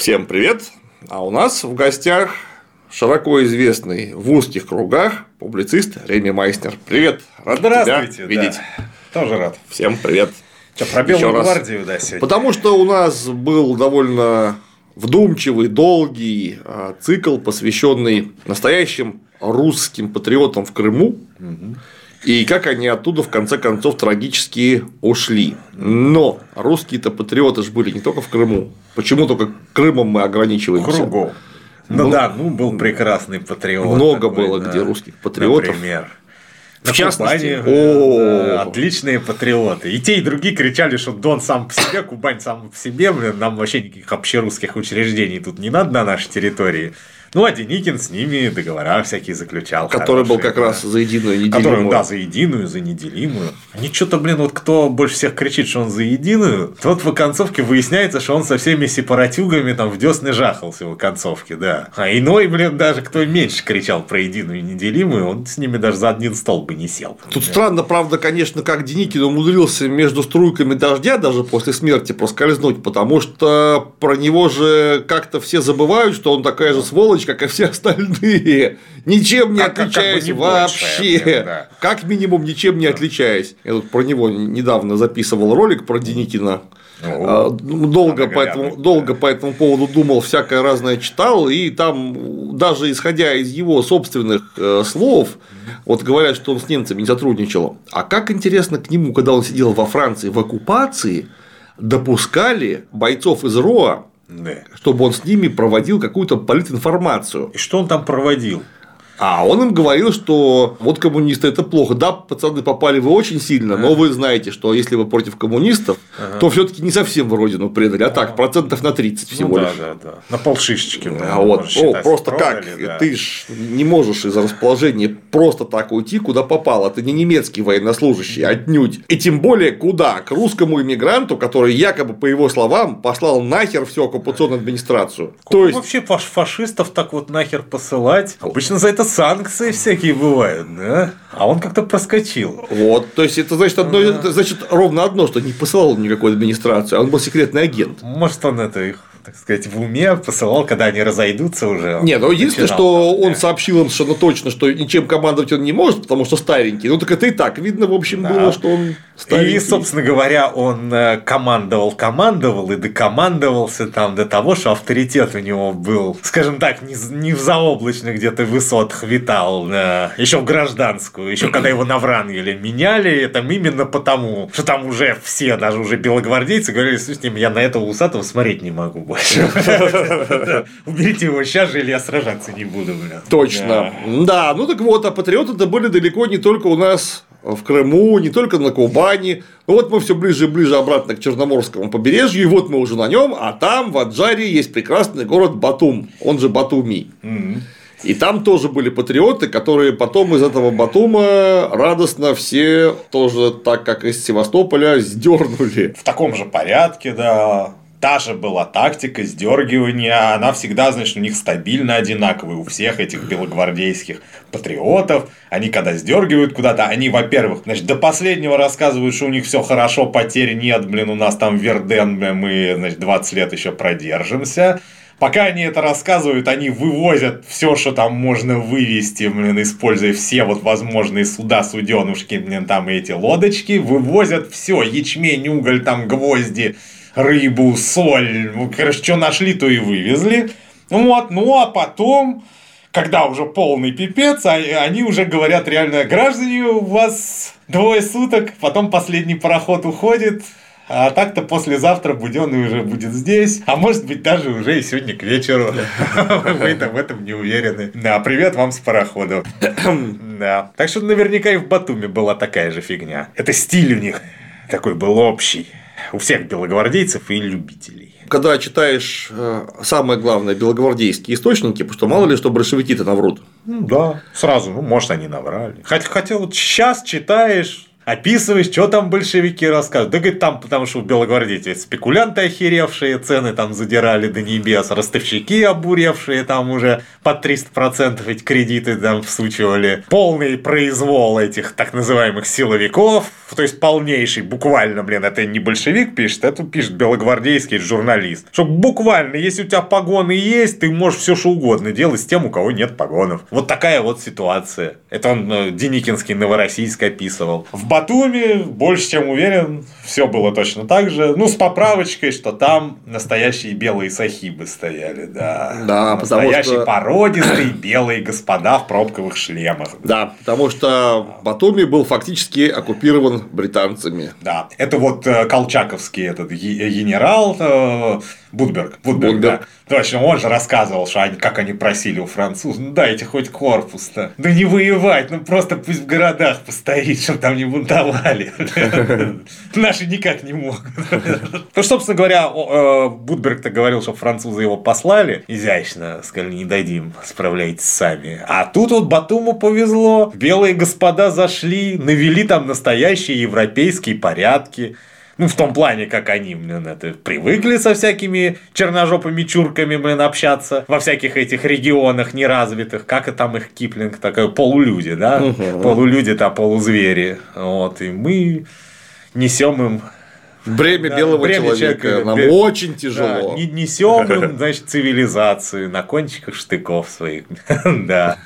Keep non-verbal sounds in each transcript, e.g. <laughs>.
Всем привет! А у нас в гостях широко известный в узких кругах публицист Реми Майснер. Привет! Рад Здравствуйте, тебя видеть. Да. Тоже рад. Всем привет! Что, про Белую Еще гвардию, раз. да, сегодня? Потому что у нас был довольно вдумчивый, долгий а, цикл, посвященный настоящим русским патриотам в Крыму. Угу и как они оттуда в конце концов трагически ушли. Но русские-то патриоты же были не только в Крыму. Почему только Крымом мы ограничиваемся? Кругом. Ну, ну да, ну был прекрасный патриот. Много такой, было да, где русских патриотов. Например. В На частности, Кубани, о, отличные патриоты. И те, и другие кричали, что Дон сам по себе, Кубань сам по себе, блин, нам вообще никаких общерусских учреждений тут не надо на нашей территории. Ну, а Деникин с ними договора всякие заключал. Который хорошие, был как да. раз за единую неделимую. Который, да, за единую, за неделимую. Они что-то, блин, вот кто больше всех кричит, что он за единую, тот в оконцовке выясняется, что он со всеми сепаратюгами там в десны жахался в оконцовке, да. А иной, блин, даже кто меньше кричал про единую и неделимую, он с ними даже за один стол бы не сел. Тут да. странно, правда, конечно, как Деникин умудрился между струйками дождя даже после смерти проскользнуть, потому что про него же как-то все забывают, что он такая же сволочь, сволочь, как и все остальные, ничем не как, отличаясь как бы не вообще. Больше, да. Как минимум, ничем не отличаясь. Я тут про него недавно записывал ролик про Деникина. О, ну, долго, по этому, долго по этому поводу думал, всякое разное читал, и там, даже исходя из его собственных э, слов, вот говорят, что он с немцами не сотрудничал. А как интересно к нему, когда он сидел во Франции в оккупации, допускали бойцов из РОА да. чтобы он с ними проводил какую-то политинформацию. И что он там проводил? А он им говорил, что вот коммунисты это плохо. Да, пацаны попали вы очень сильно, но вы знаете, что если вы против коммунистов, ага. то все-таки не совсем в родину предали, а так, процентов на 30 всего ну, лишь. Да, да, да. На полшишечки. А вот, О, просто как? Да. Ты ж не можешь из расположения просто так уйти, куда попало. Ты не немецкий военнослужащий, отнюдь. И тем более куда? К русскому иммигранту, который якобы, по его словам, послал нахер всю оккупационную администрацию. Как то есть... Вообще фашистов так вот нахер посылать? Обычно за это санкции всякие бывают, да? А он как-то проскочил. Вот, то есть это значит одно, это значит ровно одно, что не посылал никакой администрации, а он был секретный агент. Может, он это их так сказать, в уме посылал, когда они разойдутся уже. Не, ну единственное, что он сообщил им совершенно точно, что ничем командовать он не может, потому что старенький. Ну так это и так видно, в общем, да. было, что он старенький. И, собственно говоря, он э, командовал, командовал и докомандовался там до того, что авторитет у него был, скажем так, не, не в заоблачных где-то высотах витал, да, еще в гражданскую, еще когда его на Врангеле меняли, это именно потому, что там уже все, даже уже белогвардейцы говорили, с ним, я на этого усатого смотреть не могу больше. <laughs> <laughs> Уберите его сейчас же, или я сражаться не буду. Точно. Да, ну так вот, а патриоты-то были далеко не только у нас в Крыму, не только на Кубани. Ну вот мы все ближе и ближе обратно к Черноморскому побережью, и вот мы уже на нем, а там в Аджаре есть прекрасный город Батум, он же Батуми. И там тоже были патриоты, которые потом из этого Батума радостно все тоже, так как из Севастополя, сдернули. В таком же порядке, да та же была тактика сдергивания, она всегда, значит, у них стабильно одинаковая, у всех этих белогвардейских патриотов. Они когда сдергивают куда-то, они, во-первых, значит, до последнего рассказывают, что у них все хорошо, потерь нет, блин, у нас там Верден, блин, мы, значит, 20 лет еще продержимся. Пока они это рассказывают, они вывозят все, что там можно вывести, блин, используя все вот возможные суда, суденушки, блин, там и эти лодочки, вывозят все, ячмень, уголь, там гвозди, рыбу, соль, ну, короче, что нашли, то и вывезли. Вот, ну а потом, когда уже полный пипец, а, они уже говорят реально, граждане, у вас двое суток, потом последний пароход уходит, а так-то послезавтра Буденный уже будет здесь, а может быть даже уже и сегодня к вечеру. Вы <laughs> в этом не уверены. Да, привет вам с парохода. <clears throat> Да. Так что наверняка и в Батуме была такая же фигня. Это стиль у них такой был общий у всех белогвардейцев и любителей. Когда читаешь э, самое главное белогвардейские источники, потому что мало ли что большевики-то наврут. Ну, да, сразу, ну, может, они наврали. Хотя, хотя вот сейчас читаешь, описываешь, что там большевики рассказывают. Да, говорит, там, потому что в Белогвардейте спекулянты охеревшие, цены там задирали до небес, ростовщики обуревшие там уже под 300% эти кредиты там всучивали. Полный произвол этих так называемых силовиков, то есть полнейший, буквально, блин, это не большевик пишет, это пишет белогвардейский журналист. Что буквально, если у тебя погоны есть, ты можешь все что угодно делать с тем, у кого нет погонов. Вот такая вот ситуация. Это он э, Деникинский Новороссийск описывал. В Батуми, больше чем уверен, все было точно так же. Ну, с поправочкой, что там настоящие белые сахибы стояли, да. Да, настоящие что... породистые <coughs> белые господа в пробковых шлемах. Да, потому что Батуми был фактически оккупирован британцами. Да, это вот э, колчаковский этот генерал э, Будберг. Будберг, Будберг. да. Точно, он же рассказывал, что они, как они просили у французов, ну дайте хоть корпус-то. Да не воевать, ну просто пусть в городах постоит, чтобы там не бунтовали. <laughs> Наши никак не могут. <laughs> Ну, собственно говоря, э, Будберг-то говорил, что французы его послали изящно, сказали, не дадим, справляйтесь сами. А тут вот Батуму повезло, белые господа зашли, навели там настоящие европейские порядки. Ну, в том плане, как они, блин, это привыкли со всякими черножопыми чурками, блин, общаться во всяких этих регионах неразвитых. Как и там их Киплинг, такой полулюди, да? Угу. Полулюди-то полузвери. Вот, и мы несем им Бремя да, белого бремя человека, человека нам бремя, очень тяжело. Да, несем им, значит, цивилизацию на кончиках штыков своих. <laughs> да.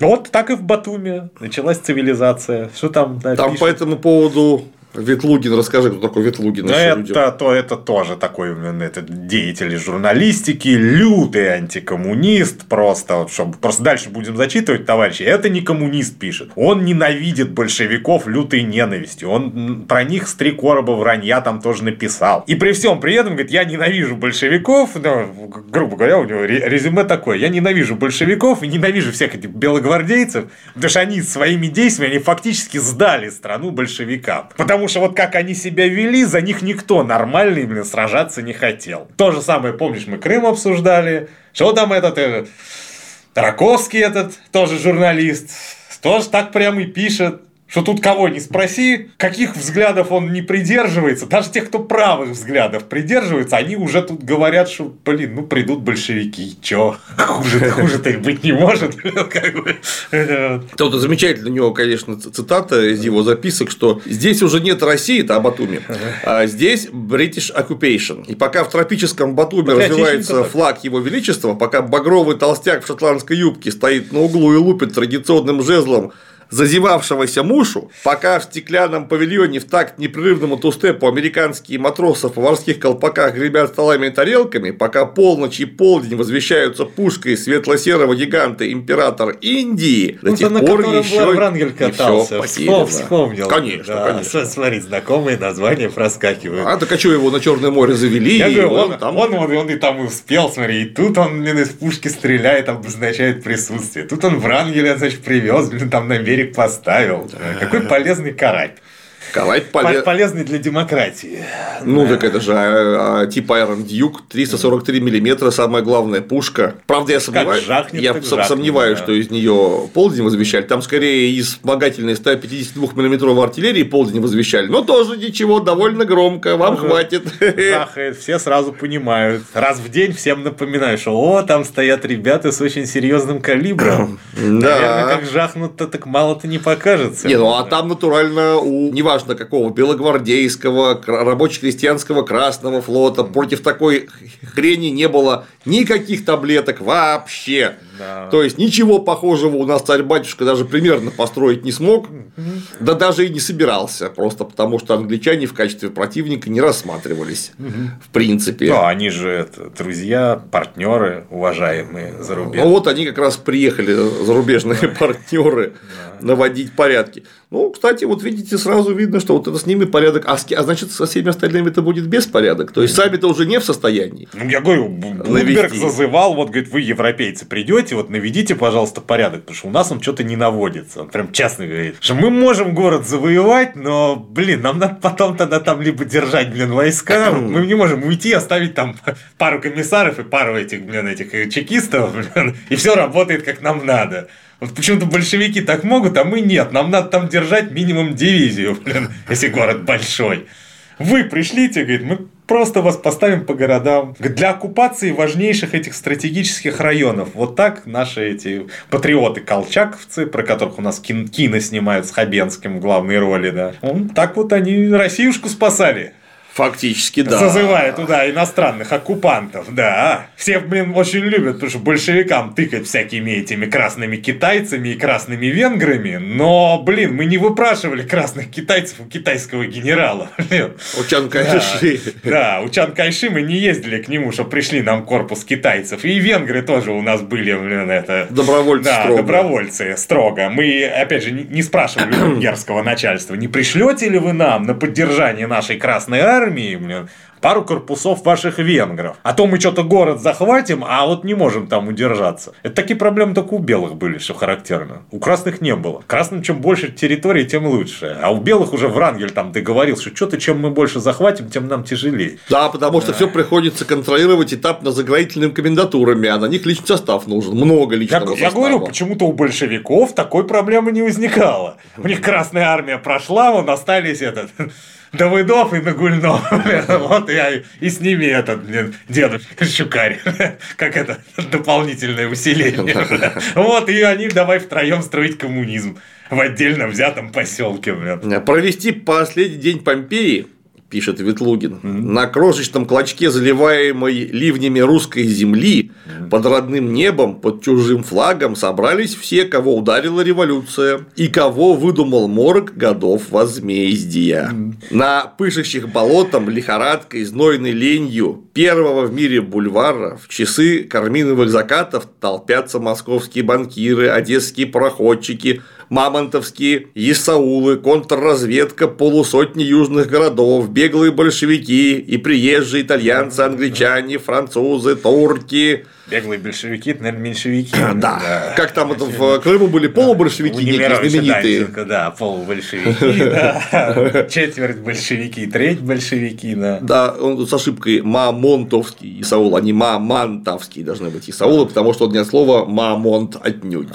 Вот так и в Батуме началась цивилизация. Что там? Да, там пишут? по этому поводу Ветлугин, расскажи, кто такой Ветлугин. Это, то, это тоже такой это деятель журналистики, лютый антикоммунист, просто, чтобы просто дальше будем зачитывать, товарищи. Это не коммунист пишет. Он ненавидит большевиков лютой ненавистью. Он про них с три короба вранья там тоже написал. И при всем при этом, говорит, я ненавижу большевиков, ну, грубо говоря, у него резюме такое. Я ненавижу большевиков и ненавижу всех этих белогвардейцев, потому что они своими действиями, они фактически сдали страну большевикам. Потому Потому что вот как они себя вели, за них никто нормальный, блин, сражаться не хотел. То же самое, помнишь, мы Крым обсуждали. Что там этот, этот Раковский этот, тоже журналист, тоже так прямо и пишет что тут кого не спроси, каких взглядов он не придерживается, даже тех, кто правых взглядов придерживается, они уже тут говорят, что, блин, ну придут большевики, чё, хуже, <laughs> хуже-то их быть не может. <laughs> Тут замечательно у него, конечно, цитата из его записок, что здесь уже нет России, это о Батуми, а здесь British Occupation. И пока в тропическом Батуме развивается флаг его величества, пока багровый толстяк в шотландской юбке стоит на углу и лупит традиционным жезлом зазевавшегося мушу, пока в стеклянном павильоне в такт непрерывному тустепу американские матросы в поварских колпаках гребят столами и тарелками, пока полночь и полдень возвещаются пушкой светло-серого гиганта император Индии, до ну, тех пор еще Врангель катался, еще вспомнил. Конечно, да, конечно. <laughs> Смотри, знакомые названия проскакивают. А так а что его на Черное море завели? Я говорю, он, он, там... он, он, он и там успел, смотри, и тут он, блин, из пушки стреляет, обозначает присутствие. Тут он Врангеля, значит, привез, блин, там на берег берег поставил. Какой полезный карась. Ковать поле... полезный для демократии. Ну, да. так это же а, а, типа Iron Duke, 343 миллиметра, самая главная пушка. Правда, я сомневаюсь, жахнет, я жахнет, сомневаюсь, да. что из нее полдень возвещали. Там скорее из вспомогательной 152 миллиметровой артиллерии полдень возвещали. Но тоже ничего, довольно громко, вам тоже хватит. Жахает, все сразу понимают. Раз в день всем напоминаю, что о, там стоят ребята с очень серьезным калибром. <clears throat> Да. Наверное, как жахнут-то так мало-то не покажется. Не, ну а там натурально у неважно неважно какого, белогвардейского, рабоче-крестьянского Красного флота, против такой хрени не было никаких таблеток вообще. Да. То есть ничего похожего у нас царь-батюшка даже примерно построить не смог, да даже и не собирался, просто потому что англичане в качестве противника не рассматривались, в принципе. Да, они же это, друзья, партнеры, уважаемые зарубежные. Ну вот они как раз приехали, зарубежные партнеры, наводить порядки. Ну, кстати, вот видите, сразу видно, что вот это с ними порядок, а, а значит, со всеми остальными это будет беспорядок. То есть сами-то уже не в состоянии. Ну, я говорю, Блумберг зазывал, вот говорит, вы, европейцы, придете, вот наведите, пожалуйста, порядок, потому что у нас он что-то не наводится. Он прям честно говорит, что мы можем город завоевать, но, блин, нам надо потом тогда там либо держать, блин, войска, мы не можем уйти, оставить там пару комиссаров и пару этих, блин, этих чекистов, блин, и все работает как нам надо. Вот почему-то большевики так могут, а мы нет. Нам надо там держать минимум дивизию, <laughs> блин, если город большой. Вы пришлите, говорит, мы просто вас поставим по городам. Для оккупации важнейших этих стратегических районов. Вот так наши эти патриоты колчаковцы, про которых у нас кино снимают с Хабенским в главной роли, да. Так вот они Россиюшку спасали. Фактически, да. Созывая туда иностранных оккупантов, да. Все, блин, очень любят, потому что большевикам тыкать всякими этими красными китайцами и красными венграми, но, блин, мы не выпрашивали красных китайцев у китайского генерала. <laughs> У Чан Кайши. Да, да, у Чан Кайши мы не ездили к нему, что пришли нам корпус китайцев. И венгры тоже у нас были, блин, это... Добровольцы да, строго. добровольцы, строго. Мы, опять же, не спрашивали венгерского начальства, не пришлете ли вы нам на поддержание нашей Красной Армии армии, блин, пару корпусов ваших венгров. А то мы что-то город захватим, а вот не можем там удержаться. Это такие проблемы только у белых были, что характерно. У красных не было. Красным чем больше территории, тем лучше. А у белых уже Врангель там договорился, что что-то чем мы больше захватим, тем нам тяжелее. Да, потому что все приходится контролировать этапно заградительными комендатурами, а на них личный состав нужен. Много личного я, состава. Я говорю, почему-то у большевиков такой проблемы не возникало. У них Красная Армия прошла, вон остались этот Давыдов и Нагульнов. <laughs> Вот я и с ними этот, блин, дедушка Щукарь. <laughs> Как это дополнительное усиление. <laughs> Вот, и они давай втроем строить коммунизм в отдельно взятом поселке. Провести последний день Помпеи пишет Ветлугин, mm-hmm. на крошечном клочке, заливаемой ливнями русской земли, mm-hmm. под родным небом, под чужим флагом собрались все, кого ударила революция и кого выдумал морг годов возмездия. Mm-hmm. На пышущих болотом, лихорадкой, знойной ленью первого в мире бульвара в часы карминовых закатов толпятся московские банкиры, одесские пароходчики, мамонтовские, Исаулы, контрразведка полусотни южных городов, беглые большевики и приезжие итальянцы, англичане, французы, турки, Беглые большевики, это, наверное, меньшевики. Да. да. Как там это в Крыму были полубольшевики некие знаменитые. Данченко, да, полубольшевики. <laughs> Четверть большевики, треть большевики, да. Да, он с ошибкой Мамонтовский Исаул, а не Мамонтовский должны быть Исаулы, потому что не от слова Мамонт отнюдь.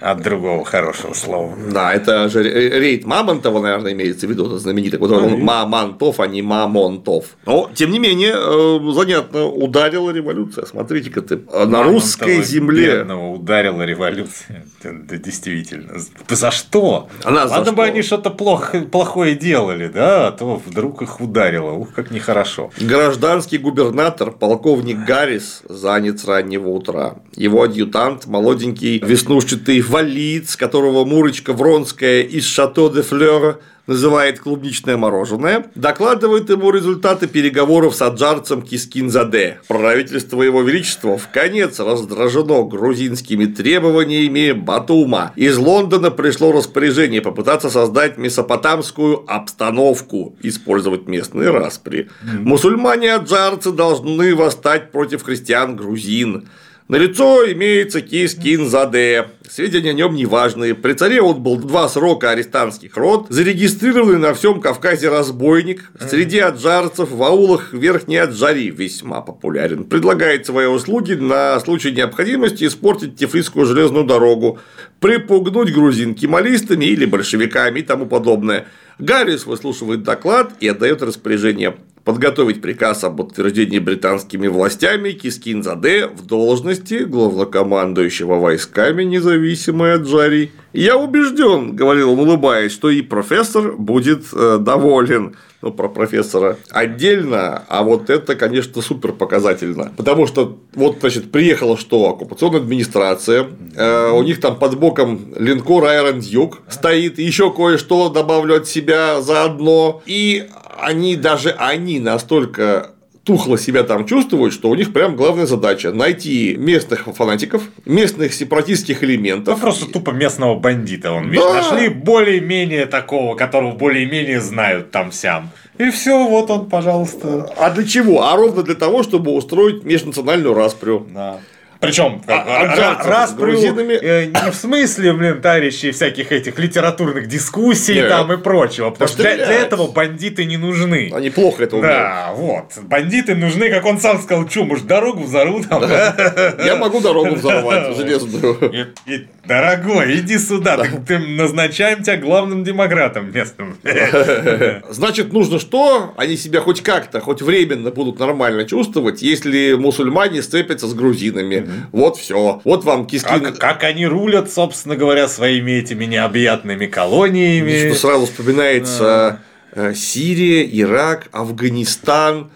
От другого хорошего слова. Да, это же рейд Мамонтова, наверное, имеется в виду, это знаменитый, который он Мамонтов, а не Мамонтов. Но, тем не менее, э, занятно, ударила революция. Смотрите-ка ты на русской земле. ударила революция. Да, действительно. За что? Она Ладно за бы что? они что-то плохо, плохое делали, да, а то вдруг их ударило. Ух, как нехорошо. Гражданский губернатор, полковник Гаррис, занят с раннего утра. Его адъютант, молоденький веснушчатый валиц, которого Мурочка Вронская из Шато де Флера называет клубничное мороженое, докладывает ему результаты переговоров с аджарцем Кискинзаде. Правительство его величества в конец раздражено грузинскими требованиями Батума. Из Лондона пришло распоряжение попытаться создать месопотамскую обстановку, использовать местные распри. Мусульмане-аджарцы должны восстать против христиан-грузин. Налицо имеется Кискин Заде. Сведения о нем неважные. При царе он был два срока арестантских рот, зарегистрированный на всем Кавказе разбойник, среди аджарцев в аулах Верхней Аджари весьма популярен. Предлагает свои услуги на случай необходимости испортить Тифлисскую железную дорогу, припугнуть грузин кемалистами или большевиками и тому подобное. Гаррис выслушивает доклад и отдает распоряжение подготовить приказ об утверждении британскими властями Кискинзаде в должности главнокомандующего войсками независимой от Джари. «Я убежден», – говорил он, улыбаясь, – «что и профессор будет э, доволен». Ну, про профессора отдельно, а вот это, конечно, супер показательно. Потому что вот, значит, приехала что? Оккупационная администрация, э, у них там под боком линкор Iron Duke стоит, еще кое-что добавлю от себя заодно, и они даже они настолько тухло себя там чувствуют, что у них прям главная задача найти местных фанатиков, местных сепаратистских элементов. Ну, просто тупо местного бандита. Он да. нашли более-менее такого, которого более-менее знают там сям. И все, вот он, пожалуйста. А для чего? А ровно для того, чтобы устроить межнациональную распрю. Да. Причем А- распрю грузинами. э, не в смысле, блин, товарищей всяких этих литературных дискуссий Нет. там и прочего. Потому что для, для этого бандиты не нужны. Они плохо это умеют. Да, вот. Бандиты нужны, как он сам сказал, что, может, дорогу взорву там, да? Я могу дорогу взорвать железную. И- Дорогой, иди сюда, ты, ты- назначаем тебя главным демократом местным. <laughs> Значит, нужно что? Они себя хоть как-то, хоть временно будут нормально чувствовать, если мусульмане сцепятся с грузинами. Вот все. Вот вам киски. Как, как они рулят, собственно говоря, своими этими необъятными колониями. Что сразу вспоминается э, Сирия, Ирак, Афганистан.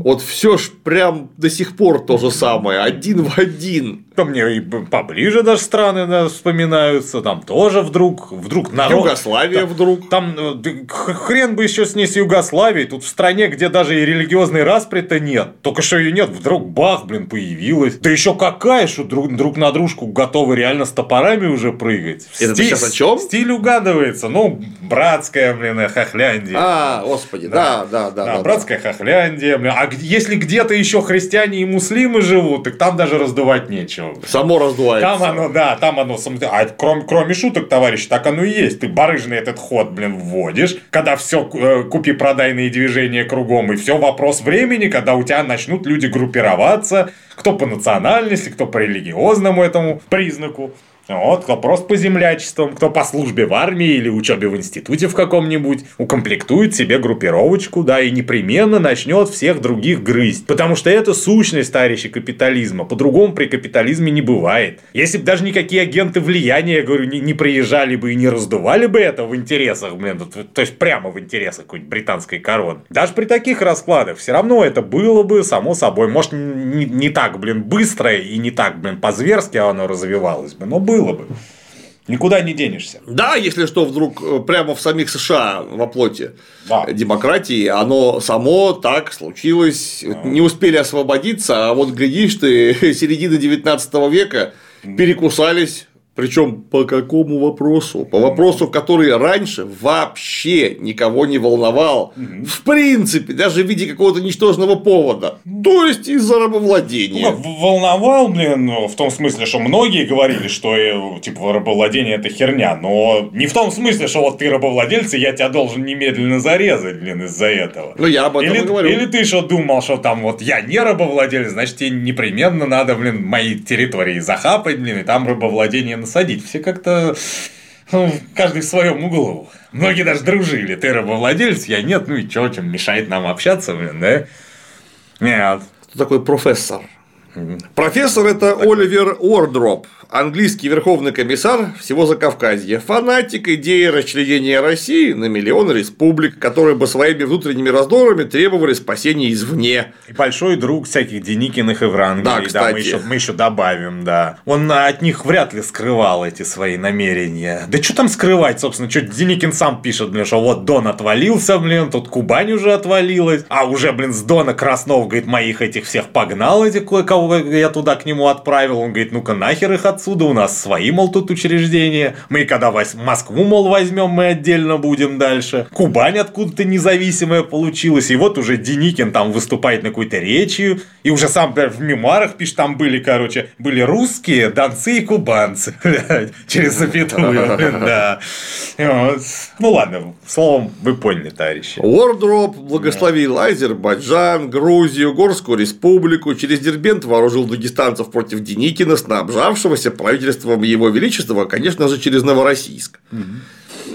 Вот все ж прям до сих пор то же самое, один в один. Да мне и поближе даже страны да, вспоминаются, там тоже вдруг, вдруг народ... Югославия Там- вдруг. Там э, хрен бы еще с ней с Югославией, тут в стране, где даже и религиозной распри-то нет, только что ее нет, вдруг бах, блин, появилась. Да еще какая, что друг, друг на дружку готовы реально с топорами уже прыгать. Это ты сейчас о чём? Стиль угадывается, ну, братская, блин, э, хохляндия. А, господи, да, да, да. Да, да, братская хохляндия, блин. А если где-то еще христиане и муслимы живут, так там даже раздувать нечего. да. Само раздувается. Там оно, да, там оно, а кроме, кроме шуток, товарищ, так оно и есть. Ты барыжный этот ход, блин, вводишь, когда все купи-продайные движения кругом, и все вопрос времени, когда у тебя начнут люди группироваться, кто по национальности, кто по религиозному этому признаку. Вот, кто просто по землячествам, кто по службе в армии или учебе в институте в каком-нибудь, укомплектует себе группировочку, да, и непременно начнет всех других грызть. Потому что это сущность, товарищи, капитализма. По-другому при капитализме не бывает. Если бы даже никакие агенты влияния, я говорю, не, не приезжали бы и не раздували бы это в интересах, блин, то, есть прямо в интересах какой-нибудь британской короны. Даже при таких раскладах все равно это было бы, само собой. Может, не, не так, блин, быстро и не так, блин, по-зверски оно развивалось бы, но было бы. Никуда не денешься. Да, если что, вдруг э, прямо в самих США во плоти Да. демократии, оно само так случилось, не успели освободиться, а вот глядишь ты, <laughs> середина 19 века перекусались. Причем по какому вопросу? По вопросу, который раньше вообще никого не волновал. В принципе, даже в виде какого-то ничтожного повода. То есть из-за Ну, рабовладения. волновал, блин, ну, в том смысле, что многие говорили, что э, типа рабовладение это херня, но не в том смысле, что вот ты рабовладелец, и я тебя должен немедленно зарезать, блин, из-за этого. Ну, я об этом Или, и говорю. или ты что думал, что там вот я не рабовладелец, значит тебе непременно надо, блин, мои территории захапать, блин, и там рабовладение насадить. Все как-то ну, каждый в своем углу. Многие даже дружили. Ты рабовладелец, я нет, ну и чё, чем мешает нам общаться, блин, да? Нет. Кто такой профессор? Профессор – это Оливер Уордроп, английский верховный комиссар всего Закавказья, фанатик идеи расчленения России на миллион республик, которые бы своими внутренними раздорами требовали спасения извне. И большой друг всяких Деникиных и Врангелей. Да, мы, кстати. еще, мы еще добавим, да. Он от них вряд ли скрывал эти свои намерения. Да что там скрывать, собственно, что Деникин сам пишет, блин, что вот Дон отвалился, блин, тут Кубань уже отвалилась, а уже, блин, с Дона Краснов, говорит, моих этих всех погнал, этих кое-кого я туда к нему отправил. Он говорит, ну-ка нахер их отсюда, у нас свои, мол, тут учреждения. Мы когда вось- Москву, мол, возьмем, мы отдельно будем дальше. Кубань откуда-то независимая получилась. И вот уже Деникин там выступает на какой-то речи, и уже сам блядь, в мемуарах пишет, там были, короче, были русские, донцы и кубанцы. <laughs> Через запятую, <laughs> да. Ну ладно, словом, вы поняли, товарищи. Уордроп благословил Азербайджан, Грузию, Горскую республику, через Дербент вооружил дагестанцев против Деникина, снабжавшегося правительством его величества, конечно же, через Новороссийск.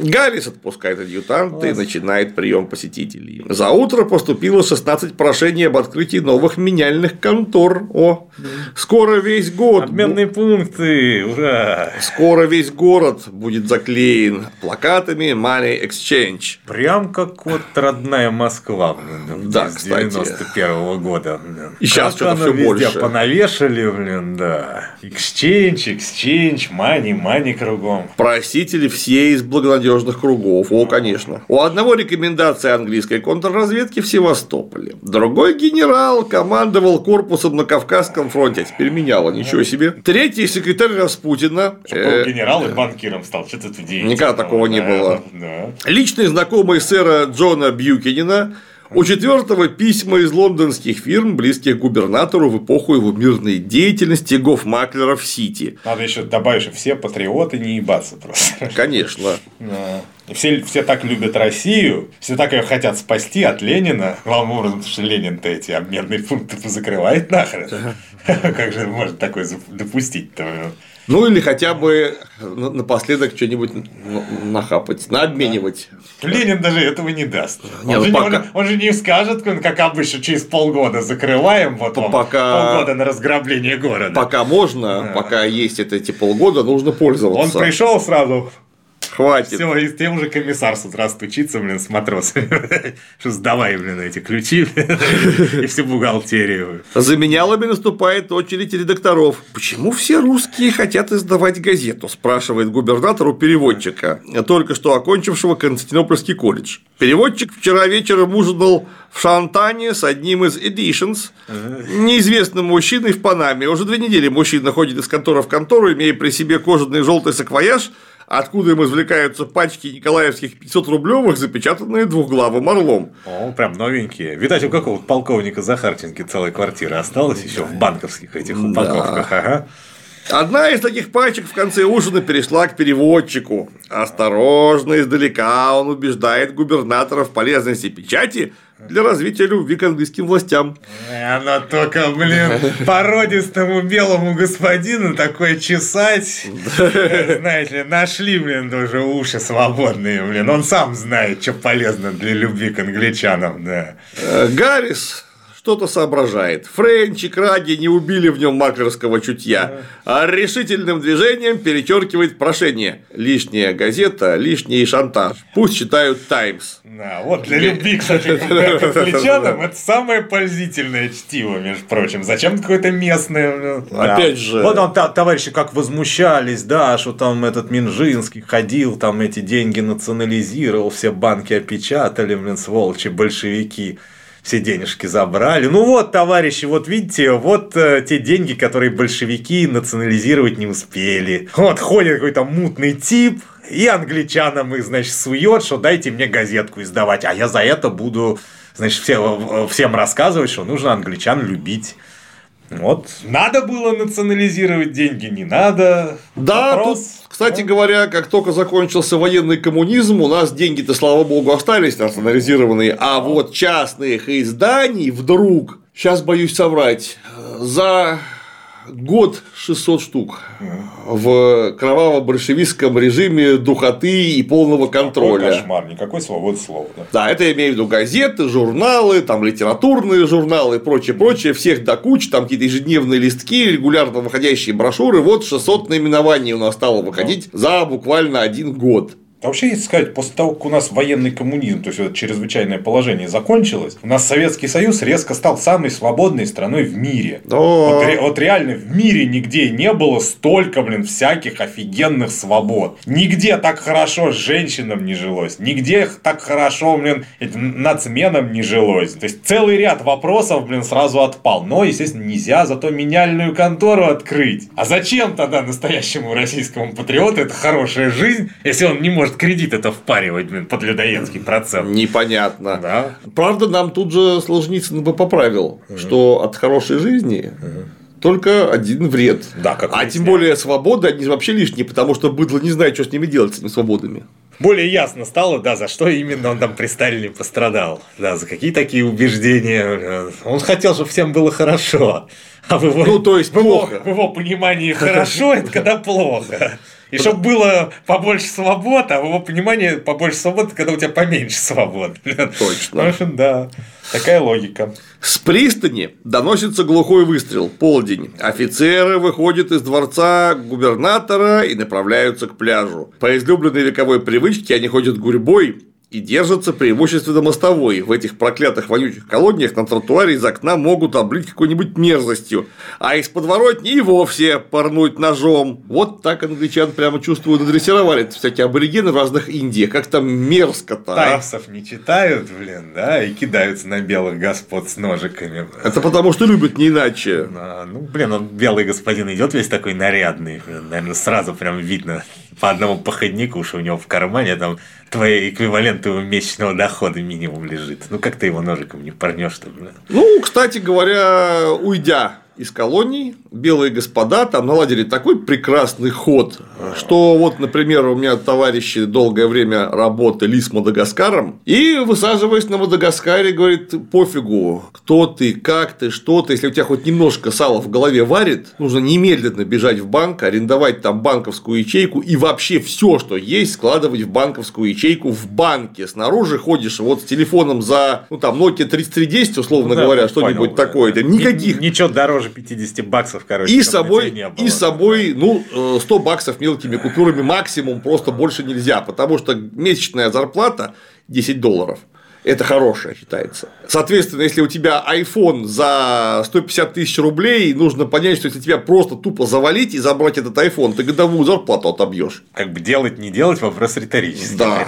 Гаррис отпускает адъютанта и начинает прием посетителей. За утро поступило 16 прошений об открытии новых меняльных контор. О, скоро весь год. Обменные пункты, ура! Скоро весь город будет заклеен плакатами Money Exchange. Прям как вот родная Москва, Да, с кстати. 91 года. блин. И Как что-то везде больше. понавешали, блин, да. Exchange, exchange, мани, мани кругом. Просители все из благонадежных кругов. О, конечно. У одного рекомендация английской контрразведки в Севастополе. Другой генерал командовал корпусом на Кавказском фронте. А теперь меняло, ничего себе. Третий секретарь Распутина. Э, генерал и банкиром стал. Что-то. Никогда такого не было. Личный знакомый сэра Джона Бьюкинина, У четвертого письма из лондонских фирм, близких к губернатору в эпоху его мирной деятельности гофмаклера в Сити. Надо еще добавить, что все патриоты не ебаться просто. Конечно. Все, все так любят Россию, все так ее хотят спасти от Ленина. Главным образом, потому что Ленин-то эти обменные пункты закрывает нахрен. <laughs> Как же можно такое допустить-то? Ну или хотя бы на- напоследок что-нибудь нахапать, наобменивать. Ленин даже этого не даст. Не, он, ну же, не- пока- он- он же не скажет, как обычно, через полгода закрываем, вот вам Пока- полгода на разграбление города. Пока можно, пока есть это эти полгода, нужно Он пользоваться. пришел сразу, Хватит. все, и тем уже комиссар с утра стучится, блин, с матросами. <laughs> Сдавай, блин, эти ключи и всю бухгалтерию. За менялами наступает очередь редакторов. Почему все русские хотят издавать газету? спрашивает губернатор у переводчика, только что окончившего Константинопольский колледж. Переводчик вчера вечером ужинал в Шантане с одним из editions, неизвестным мужчиной в Панаме. Уже две недели мужчина ходит из конторы в контору, имея при себе кожаный желтый саквояж, откуда им извлекаются пачки николаевских 500 рублевых, запечатанные двухглавым орлом. О, прям новенькие. Видать, у какого-то полковника Захарченко целая квартира осталась еще в банковских этих упаковках. Ага. Одна из таких пачек в конце ужина перешла к переводчику. Осторожно, издалека он убеждает губернатора в полезности печати для развития любви к английским властям. Оно только, блин, <laughs> породистому белому господину такое чесать. Знаете ли, нашли, блин, тоже уши свободные, блин. Он сам знает, что полезно для любви к англичанам, да. Э, Гаррис что-то соображает. Френч и Краги не убили в нем маклерского чутья, а решительным движением перечеркивает прошение. Лишняя газета, лишний шантаж. Пусть читают Таймс. Да, вот для любви, кстати, к англичанам это самое пользительное чтиво, между прочим. Зачем какое-то местное? блин? Опять же- Вот там та- товарищи как возмущались, да, что там этот Минжинский ходил, там эти деньги национализировал, все банки опечатали, блин, сволочи, большевики. Все денежки забрали. Ну вот, товарищи, вот видите, вот э, те деньги, которые большевики национализировать не успели. Вот ходит какой-то мутный тип, и англичанам их, значит, сует, что дайте мне газетку издавать, а я за это буду, значит, все, всем рассказывать, что нужно англичан любить. Вот. Надо было национализировать деньги, не надо. Да, Вопрос. тут, кстати говоря, как только закончился военный коммунизм, у нас деньги-то, слава богу, остались национализированные, а вот частных изданий вдруг, сейчас боюсь соврать, за год 600 штук в кроваво-большевистском режиме духоты и полного Какой контроля. кошмар, никакой свободы слова. да. Да, это я имею в виду газеты, журналы, там литературные журналы и прочее, прочее, всех до кучи, там какие-то ежедневные листки, регулярно выходящие брошюры, вот 600 наименований у нас стало выходить за буквально один год. А Вообще, если сказать, после того, как у нас военный коммунизм, то есть это чрезвычайное положение закончилось, у нас Советский Союз резко стал самой свободной страной в мире. Да. Вот, ре- вот реально в мире нигде не было столько, блин, всяких офигенных свобод. Нигде так хорошо женщинам не жилось. Нигде так хорошо, блин, этим нацменам не жилось. То есть целый ряд вопросов, блин, сразу отпал. Но, естественно, нельзя зато меняльную контору открыть. А зачем тогда настоящему российскому патриоту это хорошая жизнь, если он не может кредит это впаривать, блин, под людоедский процент? Непонятно. Да. Правда, нам тут же Солженицын бы поправил, что от хорошей жизни только один вред. Да, как а тем более свободы, они вообще лишние, потому что быдло не знает, что с ними делать, с этими свободами. Более ясно стало, да, за что именно он там при Сталине пострадал. Да, за какие такие убеждения. Он хотел, чтобы всем было хорошо. А в его, Ну, то есть в его, плохо. в его понимании хорошо, это когда плохо. И чтобы было побольше свобод, а в его понимании побольше свобод, это когда у тебя поменьше свобод. Точно. В общем, да, такая логика. С пристани доносится глухой выстрел. Полдень. Офицеры выходят из дворца губернатора и направляются к пляжу. По излюбленной вековой привычке они ходят гурьбой и держатся преимущественно мостовой. В этих проклятых вонючих колониях на тротуаре из окна могут облить какой-нибудь мерзостью, а из подворотни и вовсе порнуть ножом. Вот так англичан прямо чувствуют, надрессировали всякие аборигены в разных Индиях. Как там мерзко-то, а? Таймсов не читают, блин, да, и кидаются на белых господ с ножиками. Это потому, что любят не иначе. А, ну, блин, он белый господин идет весь такой нарядный. Наверное, сразу прям видно. По одному походнику уж у него в кармане там твои эквиваленты месячного дохода минимум лежит. Ну как ты его ножиком не порнешь-то, блин? Ну, кстати говоря, уйдя из колоний, белые господа там наладили такой прекрасный ход, что вот, например, у меня товарищи долгое время работали с Мадагаскаром, и высаживаясь на Мадагаскаре, говорит, пофигу, кто ты, как ты, что ты, если у тебя хоть немножко сала в голове варит, нужно немедленно бежать в банк, арендовать там банковскую ячейку и вообще все, что есть, складывать в банковскую ячейку в банке. Снаружи ходишь вот с телефоном за, ну там, Nokia 3310, условно Ну да, говоря, что-нибудь такое, да, никаких Ни- Ничего дороже 50 баксов, короче. и собой, было. и собой, ну, э, 100 баксов мелкими купюрами максимум, просто больше нельзя, потому что месячная зарплата 10 долларов. Это хорошая считается. Соответственно, если у тебя iPhone за 150 тысяч рублей, нужно понять, что если тебя просто тупо завалить и забрать этот iPhone, ты годовую зарплату отобьешь. Как бы делать, не делать, вопрос риторический. Да.